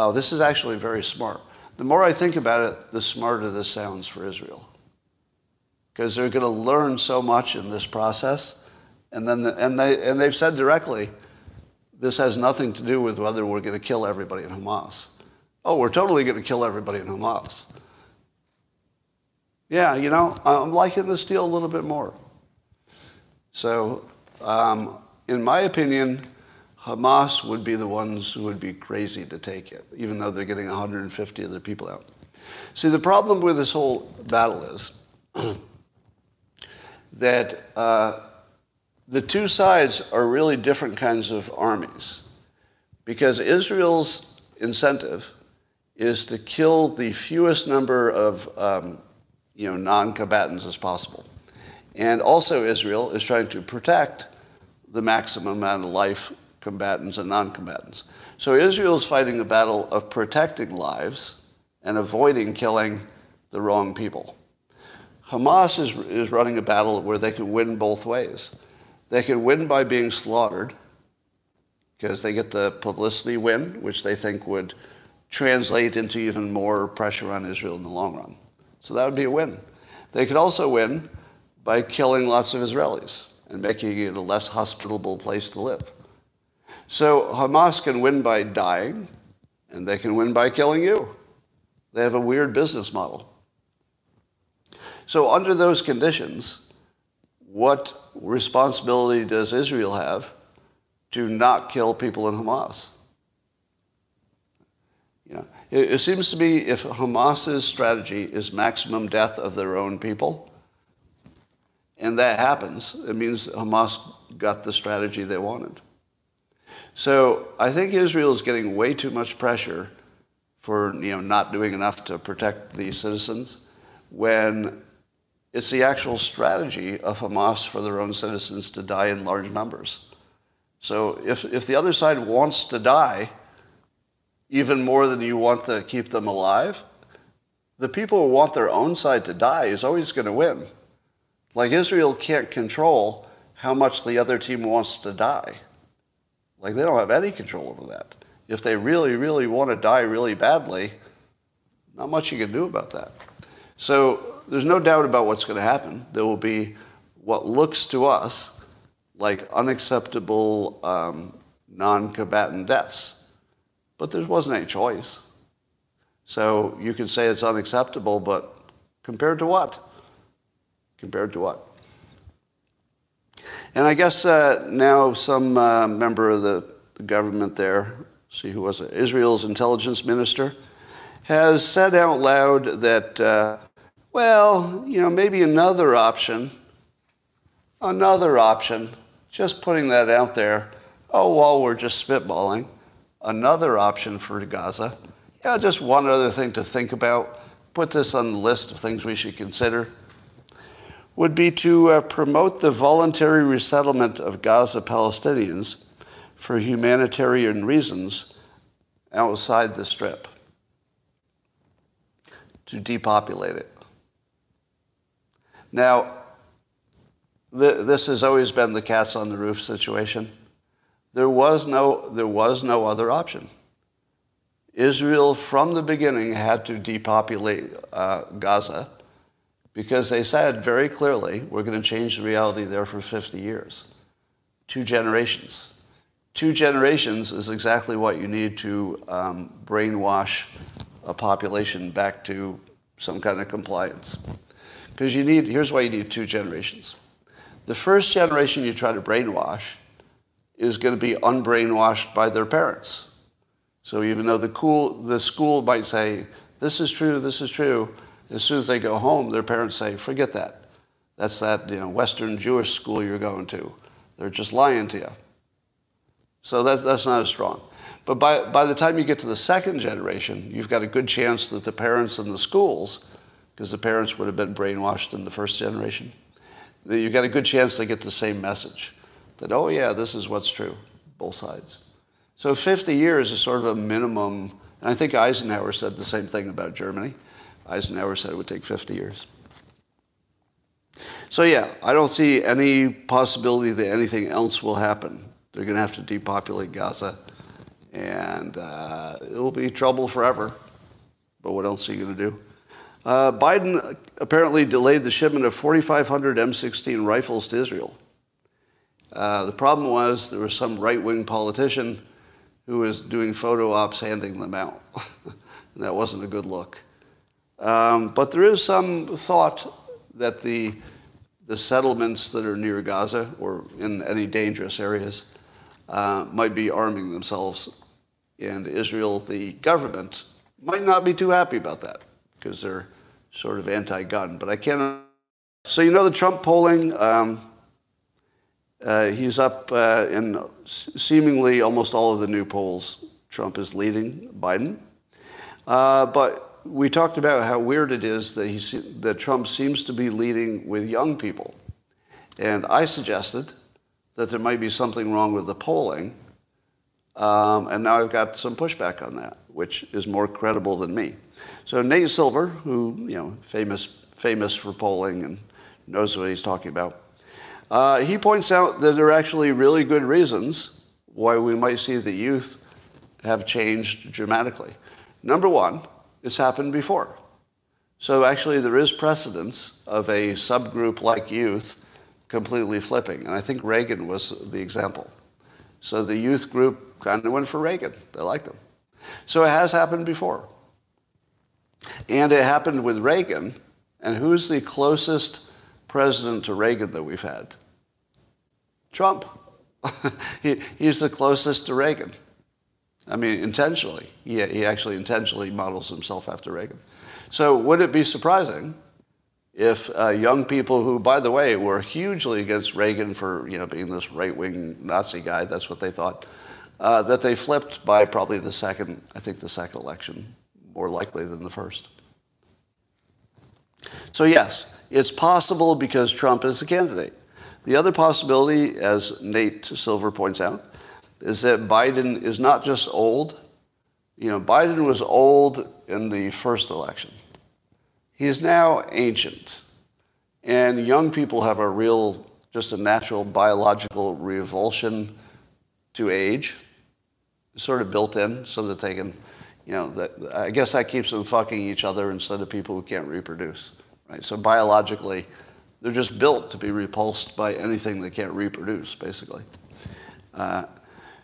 Oh, this is actually very smart. the more I think about it, the smarter this sounds for Israel. Because they're going to learn so much in this process. And, then the, and, they, and they've said directly, this has nothing to do with whether we're going to kill everybody in Hamas. Oh, we're totally going to kill everybody in Hamas. Yeah, you know, I'm liking this deal a little bit more. So, um, in my opinion, Hamas would be the ones who would be crazy to take it, even though they're getting 150 other people out. See, the problem with this whole battle is [CLEARS THROAT] that uh, the two sides are really different kinds of armies. Because Israel's incentive is to kill the fewest number of um, you know, non-combatants as possible. And also Israel is trying to protect the maximum amount of life combatants and non-combatants. So Israel is fighting a battle of protecting lives and avoiding killing the wrong people. Hamas is, is running a battle where they can win both ways. They can win by being slaughtered because they get the publicity win, which they think would translate into even more pressure on Israel in the long run. So that would be a win. They could also win by killing lots of Israelis and making it a less hospitable place to live. So Hamas can win by dying, and they can win by killing you. They have a weird business model. So under those conditions, what responsibility does Israel have to not kill people in Hamas? You know, it, it seems to me if Hamas's strategy is maximum death of their own people, and that happens, it means Hamas got the strategy they wanted. So I think Israel is getting way too much pressure for you know not doing enough to protect these citizens when it's the actual strategy of Hamas for their own citizens to die in large numbers. So if, if the other side wants to die, even more than you want to keep them alive, the people who want their own side to die is always going to win. Like Israel can't control how much the other team wants to die. Like they don't have any control over that. If they really, really want to die really badly, not much you can do about that. So there's no doubt about what's going to happen. There will be what looks to us like unacceptable um, non-combatant deaths. But there wasn't any choice. So you can say it's unacceptable, but compared to what? Compared to what? And I guess uh, now some uh, member of the government there, see who was it, Israel's intelligence minister, has said out loud that, uh, well, you know, maybe another option, another option, just putting that out there, oh, well, we're just spitballing another option for Gaza. Yeah, just one other thing to think about. Put this on the list of things we should consider. Would be to uh, promote the voluntary resettlement of Gaza Palestinians for humanitarian reasons outside the strip, to depopulate it. Now, th- this has always been the cats on the roof situation. There was no, there was no other option. Israel, from the beginning, had to depopulate uh, Gaza because they said very clearly, we're going to change the reality there for 50 years. Two generations. Two generations is exactly what you need to um, brainwash a population back to some kind of compliance. Because you need, here's why you need two generations. The first generation you try to brainwash is going to be unbrainwashed by their parents. So even though the, cool, the school might say, this is true, this is true, as soon as they go home, their parents say, forget that. That's that you know, Western Jewish school you're going to. They're just lying to you. So that's, that's not as strong. But by, by the time you get to the second generation, you've got a good chance that the parents and the schools, because the parents would have been brainwashed in the first generation, that you've got a good chance they get the same message that, oh, yeah, this is what's true, both sides. So 50 years is sort of a minimum. And I think Eisenhower said the same thing about Germany. Eisenhower said it would take 50 years. So, yeah, I don't see any possibility that anything else will happen. They're going to have to depopulate Gaza, and uh, it will be trouble forever. but what else are you going to do? Uh, Biden apparently delayed the shipment of 4,500 M16 rifles to Israel. Uh, the problem was there was some right-wing politician who was doing photo ops handing them out. and [LAUGHS] that wasn't a good look. Um, but there is some thought that the, the settlements that are near Gaza or in any dangerous areas uh, might be arming themselves. And Israel, the government, might not be too happy about that because they're sort of anti-gun. But I can't. So you know the Trump polling. Um, uh, he's up uh, in seemingly almost all of the new polls. Trump is leading Biden. Uh, but we talked about how weird it is that, he, that Trump seems to be leading with young people. And I suggested that there might be something wrong with the polling. Um, and now I've got some pushback on that, which is more credible than me. So Nate Silver, who, you know, famous, famous for polling and knows what he's talking about, uh, he points out that there are actually really good reasons why we might see the youth have changed dramatically. Number one, it's happened before. So actually, there is precedence of a subgroup like youth completely flipping. And I think Reagan was the example. So the youth group kind of went for Reagan. They liked him. So it has happened before. And it happened with Reagan. And who's the closest president to Reagan that we've had? Trump. [LAUGHS] he, he's the closest to Reagan. I mean, intentionally. He, he actually intentionally models himself after Reagan. So would it be surprising if uh, young people who, by the way, were hugely against Reagan for you know being this right-wing Nazi guy, that's what they thought, uh, that they flipped by probably the second, I think the second election, more likely than the first. So yes, it's possible because Trump is the candidate. The other possibility, as Nate Silver points out, is that Biden is not just old. You know, Biden was old in the first election. He is now ancient. And young people have a real, just a natural biological revulsion to age, sort of built in so that they can, you know, that, I guess that keeps them fucking each other instead of people who can't reproduce, right? So biologically, they're just built to be repulsed by anything that can't reproduce, basically. Uh,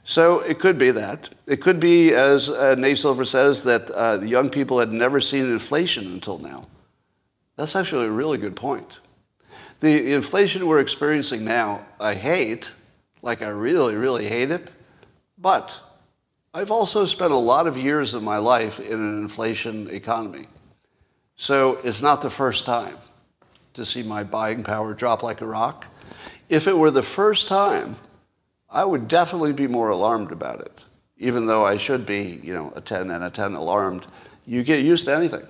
so it could be that. It could be, as uh, Nate Silver says, that uh, the young people had never seen inflation until now. That's actually a really good point. The inflation we're experiencing now, I hate, like I really, really hate it, but I've also spent a lot of years of my life in an inflation economy. So it's not the first time to see my buying power drop like a rock. If it were the first time, I would definitely be more alarmed about it, even though I should be, you know, a 10 and a 10 alarmed. You get used to anything.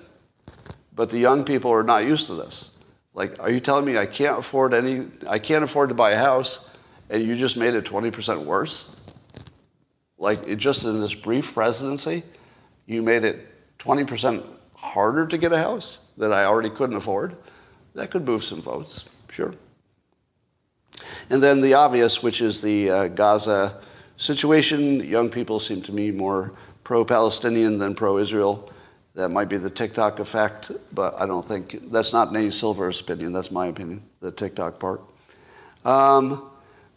But the young people are not used to this. Like, are you telling me I can't afford any, I can't afford to buy a house and you just made it 20% worse? Like, it just in this brief presidency, you made it 20% harder to get a house that I already couldn't afford? That could move some votes, sure. And then the obvious, which is the uh, Gaza situation. Young people seem to me more pro Palestinian than pro Israel. That might be the TikTok effect, but I don't think that's not Nate Silver's opinion. That's my opinion, the TikTok part. Um,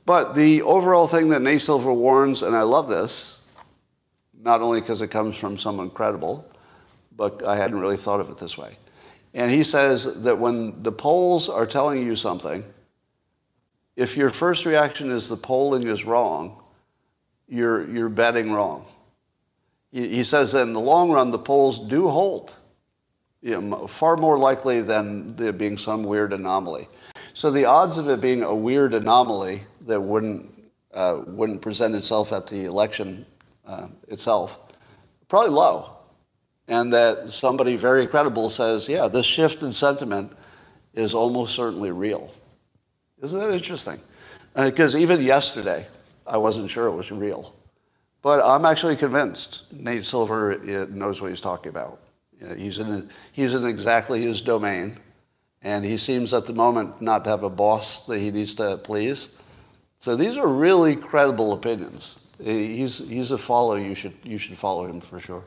but the overall thing that Nate Silver warns, and I love this, not only because it comes from someone credible, but I hadn't really thought of it this way. And he says that when the polls are telling you something, if your first reaction is the polling is wrong, you're, you're betting wrong he says that in the long run, the polls do hold, you know, far more likely than there being some weird anomaly. So the odds of it being a weird anomaly that wouldn't, uh, wouldn't present itself at the election uh, itself, probably low. And that somebody very credible says, yeah, this shift in sentiment is almost certainly real. Isn't that interesting? Because uh, even yesterday, I wasn't sure it was real. But I'm actually convinced Nate Silver uh, knows what he's talking about. He's in, he's in exactly his domain, and he seems at the moment not to have a boss that he needs to please. So these are really credible opinions. He's, he's a follow. You should, you should follow him for sure.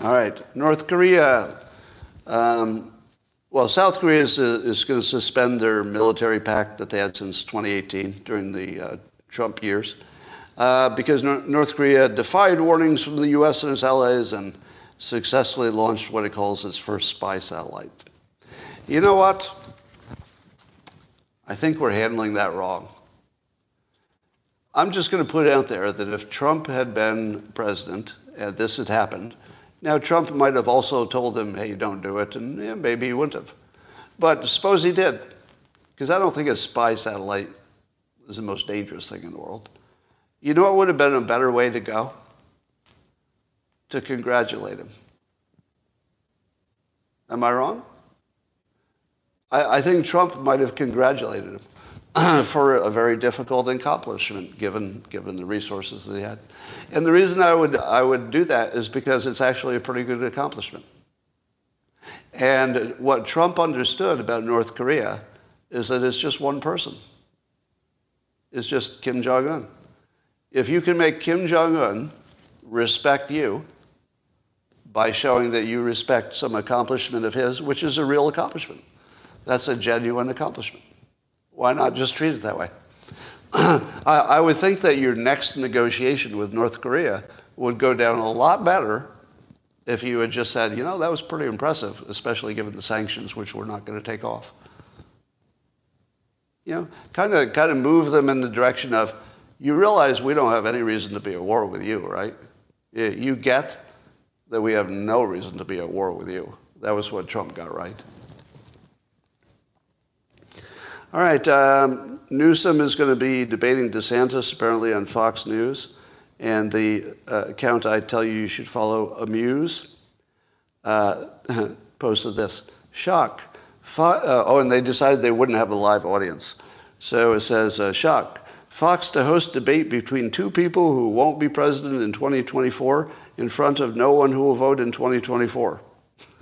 All right, North Korea. Um, well, South Korea is, uh, is going to suspend their military pact that they had since 2018 during the uh, Trump years uh, because Nor- North Korea defied warnings from the U.S. and its allies and successfully launched what it calls its first spy satellite. You know what? I think we're handling that wrong. I'm just going to put out there that if Trump had been president and this had happened, now Trump might have also told him, hey, don't do it, and yeah, maybe he wouldn't have. But suppose he did, because I don't think a spy satellite is the most dangerous thing in the world. You know what would have been a better way to go? To congratulate him. Am I wrong? I, I think Trump might have congratulated him [CLEARS THROAT] for a very difficult accomplishment given, given the resources that he had. And the reason I would, I would do that is because it's actually a pretty good accomplishment. And what Trump understood about North Korea is that it's just one person. It's just Kim Jong un. If you can make Kim Jong un respect you by showing that you respect some accomplishment of his, which is a real accomplishment, that's a genuine accomplishment. Why not just treat it that way? [CLEARS THROAT] I, I would think that your next negotiation with North Korea would go down a lot better if you had just said, you know, that was pretty impressive, especially given the sanctions, which we're not going to take off. You know, kind of, kind of move them in the direction of, you realize we don't have any reason to be at war with you, right? You get that we have no reason to be at war with you. That was what Trump got right. All right, um, Newsom is going to be debating DeSantis apparently on Fox News, and the uh, account I tell you you should follow, Amuse, uh, [LAUGHS] posted this shock. Fo- uh, oh, and they decided they wouldn't have a live audience. So it says, uh, shock. Fox to host debate between two people who won't be president in 2024 in front of no one who will vote in 2024. [LAUGHS]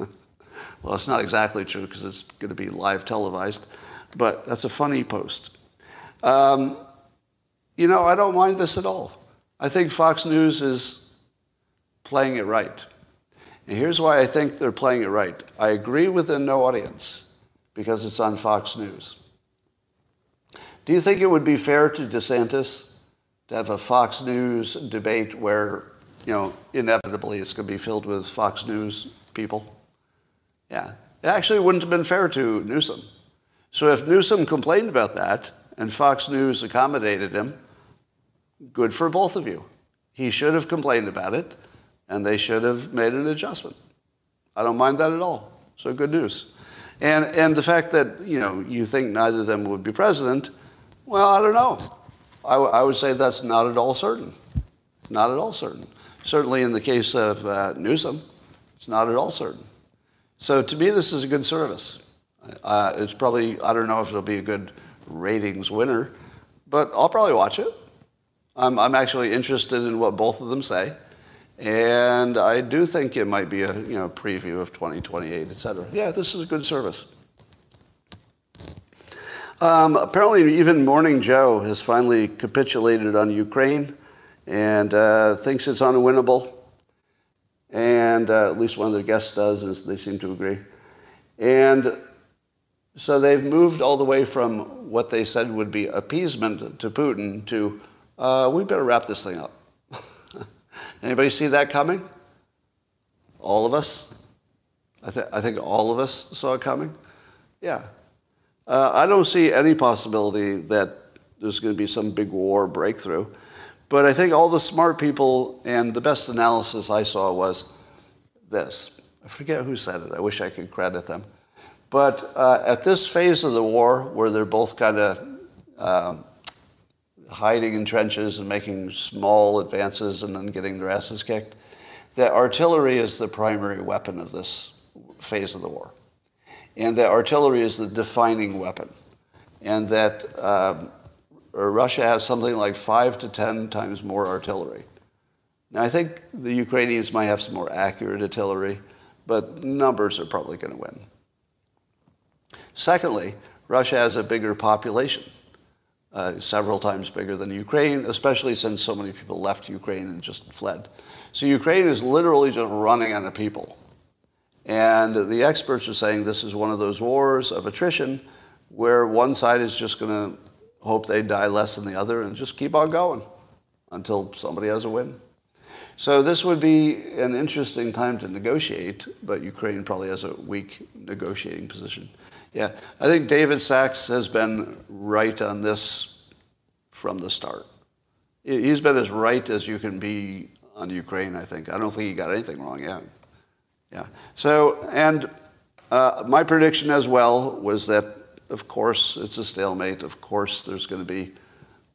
well, it's not exactly true because it's going to be live televised but that's a funny post. Um, you know, I don't mind this at all. I think Fox News is playing it right. And here's why I think they're playing it right. I agree with the no audience because it's on Fox News. Do you think it would be fair to DeSantis to have a Fox News debate where, you know, inevitably it's going to be filled with Fox News people? Yeah. It actually wouldn't have been fair to Newsom. So if Newsom complained about that and Fox News accommodated him, good for both of you. He should have complained about it and they should have made an adjustment. I don't mind that at all. So good news. And, and the fact that, you know, you think neither of them would be president, well, I don't know. I, w- I would say that's not at all certain. Not at all certain. Certainly in the case of uh, Newsom, it's not at all certain. So to me, this is a good service. Uh, it's probably, I don't know if it'll be a good ratings winner, but I'll probably watch it. I'm, I'm actually interested in what both of them say. And I do think it might be a you know, preview of 2028, et cetera. Yeah, this is a good service. Um, apparently, even Morning Joe has finally capitulated on Ukraine and uh, thinks it's unwinnable. And uh, at least one of their guests does, and they seem to agree. And so they've moved all the way from what they said would be appeasement to Putin to, uh, we better wrap this thing up. [LAUGHS] Anybody see that coming? All of us? I, th- I think all of us saw it coming. Yeah. Uh, I don't see any possibility that there's going to be some big war breakthrough. But I think all the smart people and the best analysis I saw was this. I forget who said it. I wish I could credit them. But uh, at this phase of the war, where they're both kind of uh, hiding in trenches and making small advances and then getting their asses kicked, that artillery is the primary weapon of this phase of the war. And that artillery is the defining weapon. And that um, Russia has something like five to ten times more artillery. Now, I think the Ukrainians might have some more accurate artillery, but numbers are probably going to win. Secondly, Russia has a bigger population. uh, several times bigger than Ukraine, especially since so many people left Ukraine and just fled. So Ukraine is literally just running out of people. And the experts are saying this is one of those wars of attrition where one side is just going to hope they die less than the other and just keep on going until somebody has a win. So this would be an interesting time to negotiate, but Ukraine probably has a weak negotiating position. Yeah, I think David Sacks has been right on this from the start. He's been as right as you can be on Ukraine, I think. I don't think he got anything wrong yet. Yeah. So, and uh, my prediction as well was that, of course, it's a stalemate. Of course, there's going to be.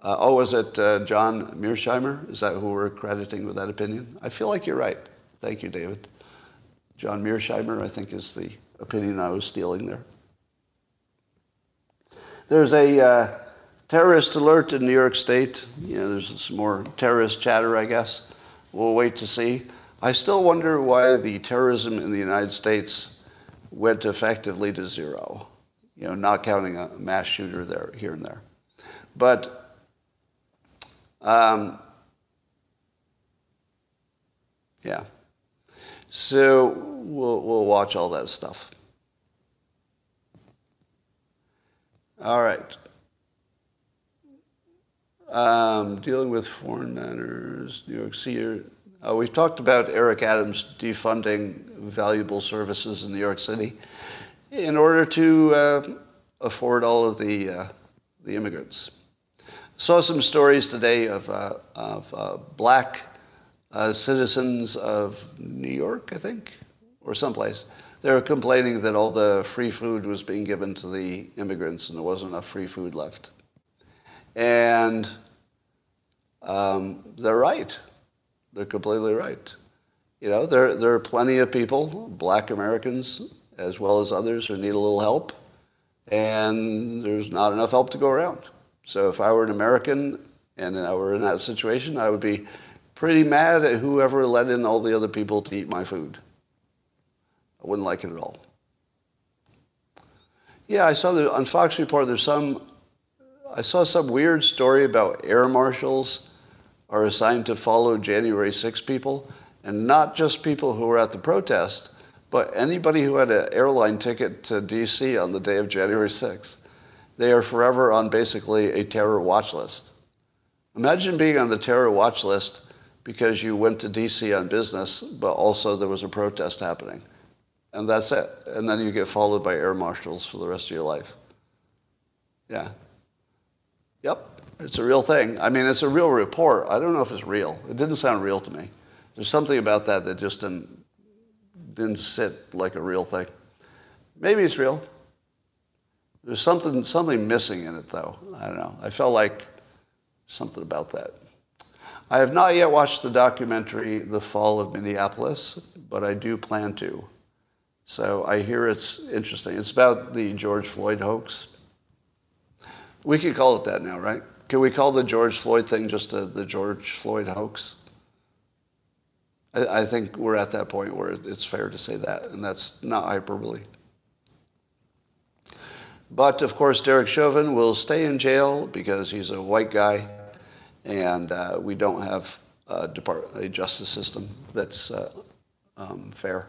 Uh, oh, is it uh, John Mearsheimer? Is that who we're crediting with that opinion? I feel like you're right. Thank you, David. John Mearsheimer, I think, is the opinion I was stealing there. There's a uh, terrorist alert in New York State. You know, there's some more terrorist chatter, I guess. We'll wait to see. I still wonder why the terrorism in the United States went effectively to zero. You know, not counting a mass shooter there, here and there. But um, yeah. So we'll, we'll watch all that stuff. All right. Um, dealing with foreign matters, New York City. Uh, we've talked about Eric Adams defunding valuable services in New York City in order to uh, afford all of the, uh, the immigrants. Saw some stories today of, uh, of uh, black uh, citizens of New York, I think, or someplace, they were complaining that all the free food was being given to the immigrants and there wasn't enough free food left. And um, they're right. They're completely right. You know, there, there are plenty of people, black Americans as well as others, who need a little help. And there's not enough help to go around. So if I were an American and I were in that situation, I would be pretty mad at whoever let in all the other people to eat my food. I wouldn't like it at all. Yeah, I saw that on Fox Report. There's some. I saw some weird story about air marshals are assigned to follow January 6 people, and not just people who were at the protest, but anybody who had an airline ticket to D.C. on the day of January 6. They are forever on basically a terror watch list. Imagine being on the terror watch list because you went to D.C. on business, but also there was a protest happening and that's it. And then you get followed by air marshals for the rest of your life. Yeah. Yep, it's a real thing. I mean, it's a real report. I don't know if it's real. It didn't sound real to me. There's something about that that just didn't, didn't sit like a real thing. Maybe it's real. There's something, something missing in it, though. I don't know. I felt like something about that. I have not yet watched the documentary The Fall of Minneapolis, but I do plan to. So I hear it's interesting. It's about the George Floyd hoax. We could call it that now, right? Can we call the George Floyd thing just a, the George Floyd hoax? I, I think we're at that point where it's fair to say that, and that's not hyperbole. But of course, Derek Chauvin will stay in jail because he's a white guy, and uh, we don't have a, depart- a justice system that's uh, um, fair.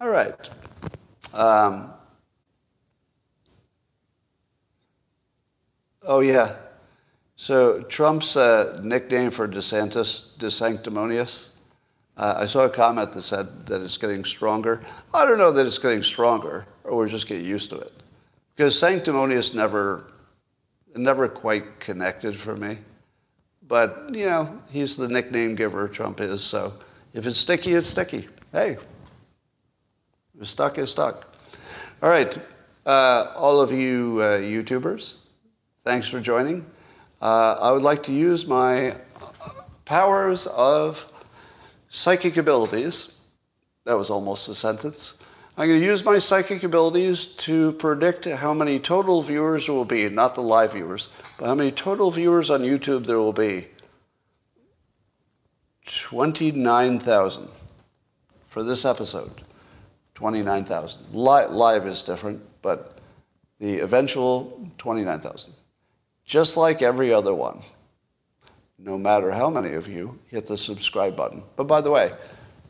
All right. Um, oh, yeah. So Trump's uh, nickname for DeSantis, DeSanctimonious. Uh, I saw a comment that said that it's getting stronger. I don't know that it's getting stronger, or we're just getting used to it. Because sanctimonious never, never quite connected for me. But, you know, he's the nickname giver, Trump is. So if it's sticky, it's sticky. Hey, you're stuck is stuck. All right. Uh, all of you uh, YouTubers, thanks for joining. Uh, I would like to use my powers of psychic abilities. That was almost a sentence. I'm going to use my psychic abilities to predict how many total viewers there will be, not the live viewers, but how many total viewers on YouTube there will be. 29,000 for this episode. 29,000. Live is different, but the eventual 29,000. Just like every other one, no matter how many of you hit the subscribe button. But by the way,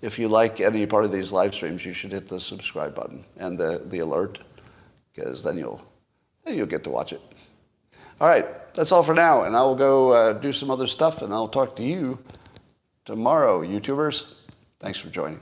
if you like any part of these live streams, you should hit the subscribe button and the, the alert, because then you'll, then you'll get to watch it. All right, that's all for now, and I will go uh, do some other stuff, and I'll talk to you tomorrow, YouTubers. Thanks for joining.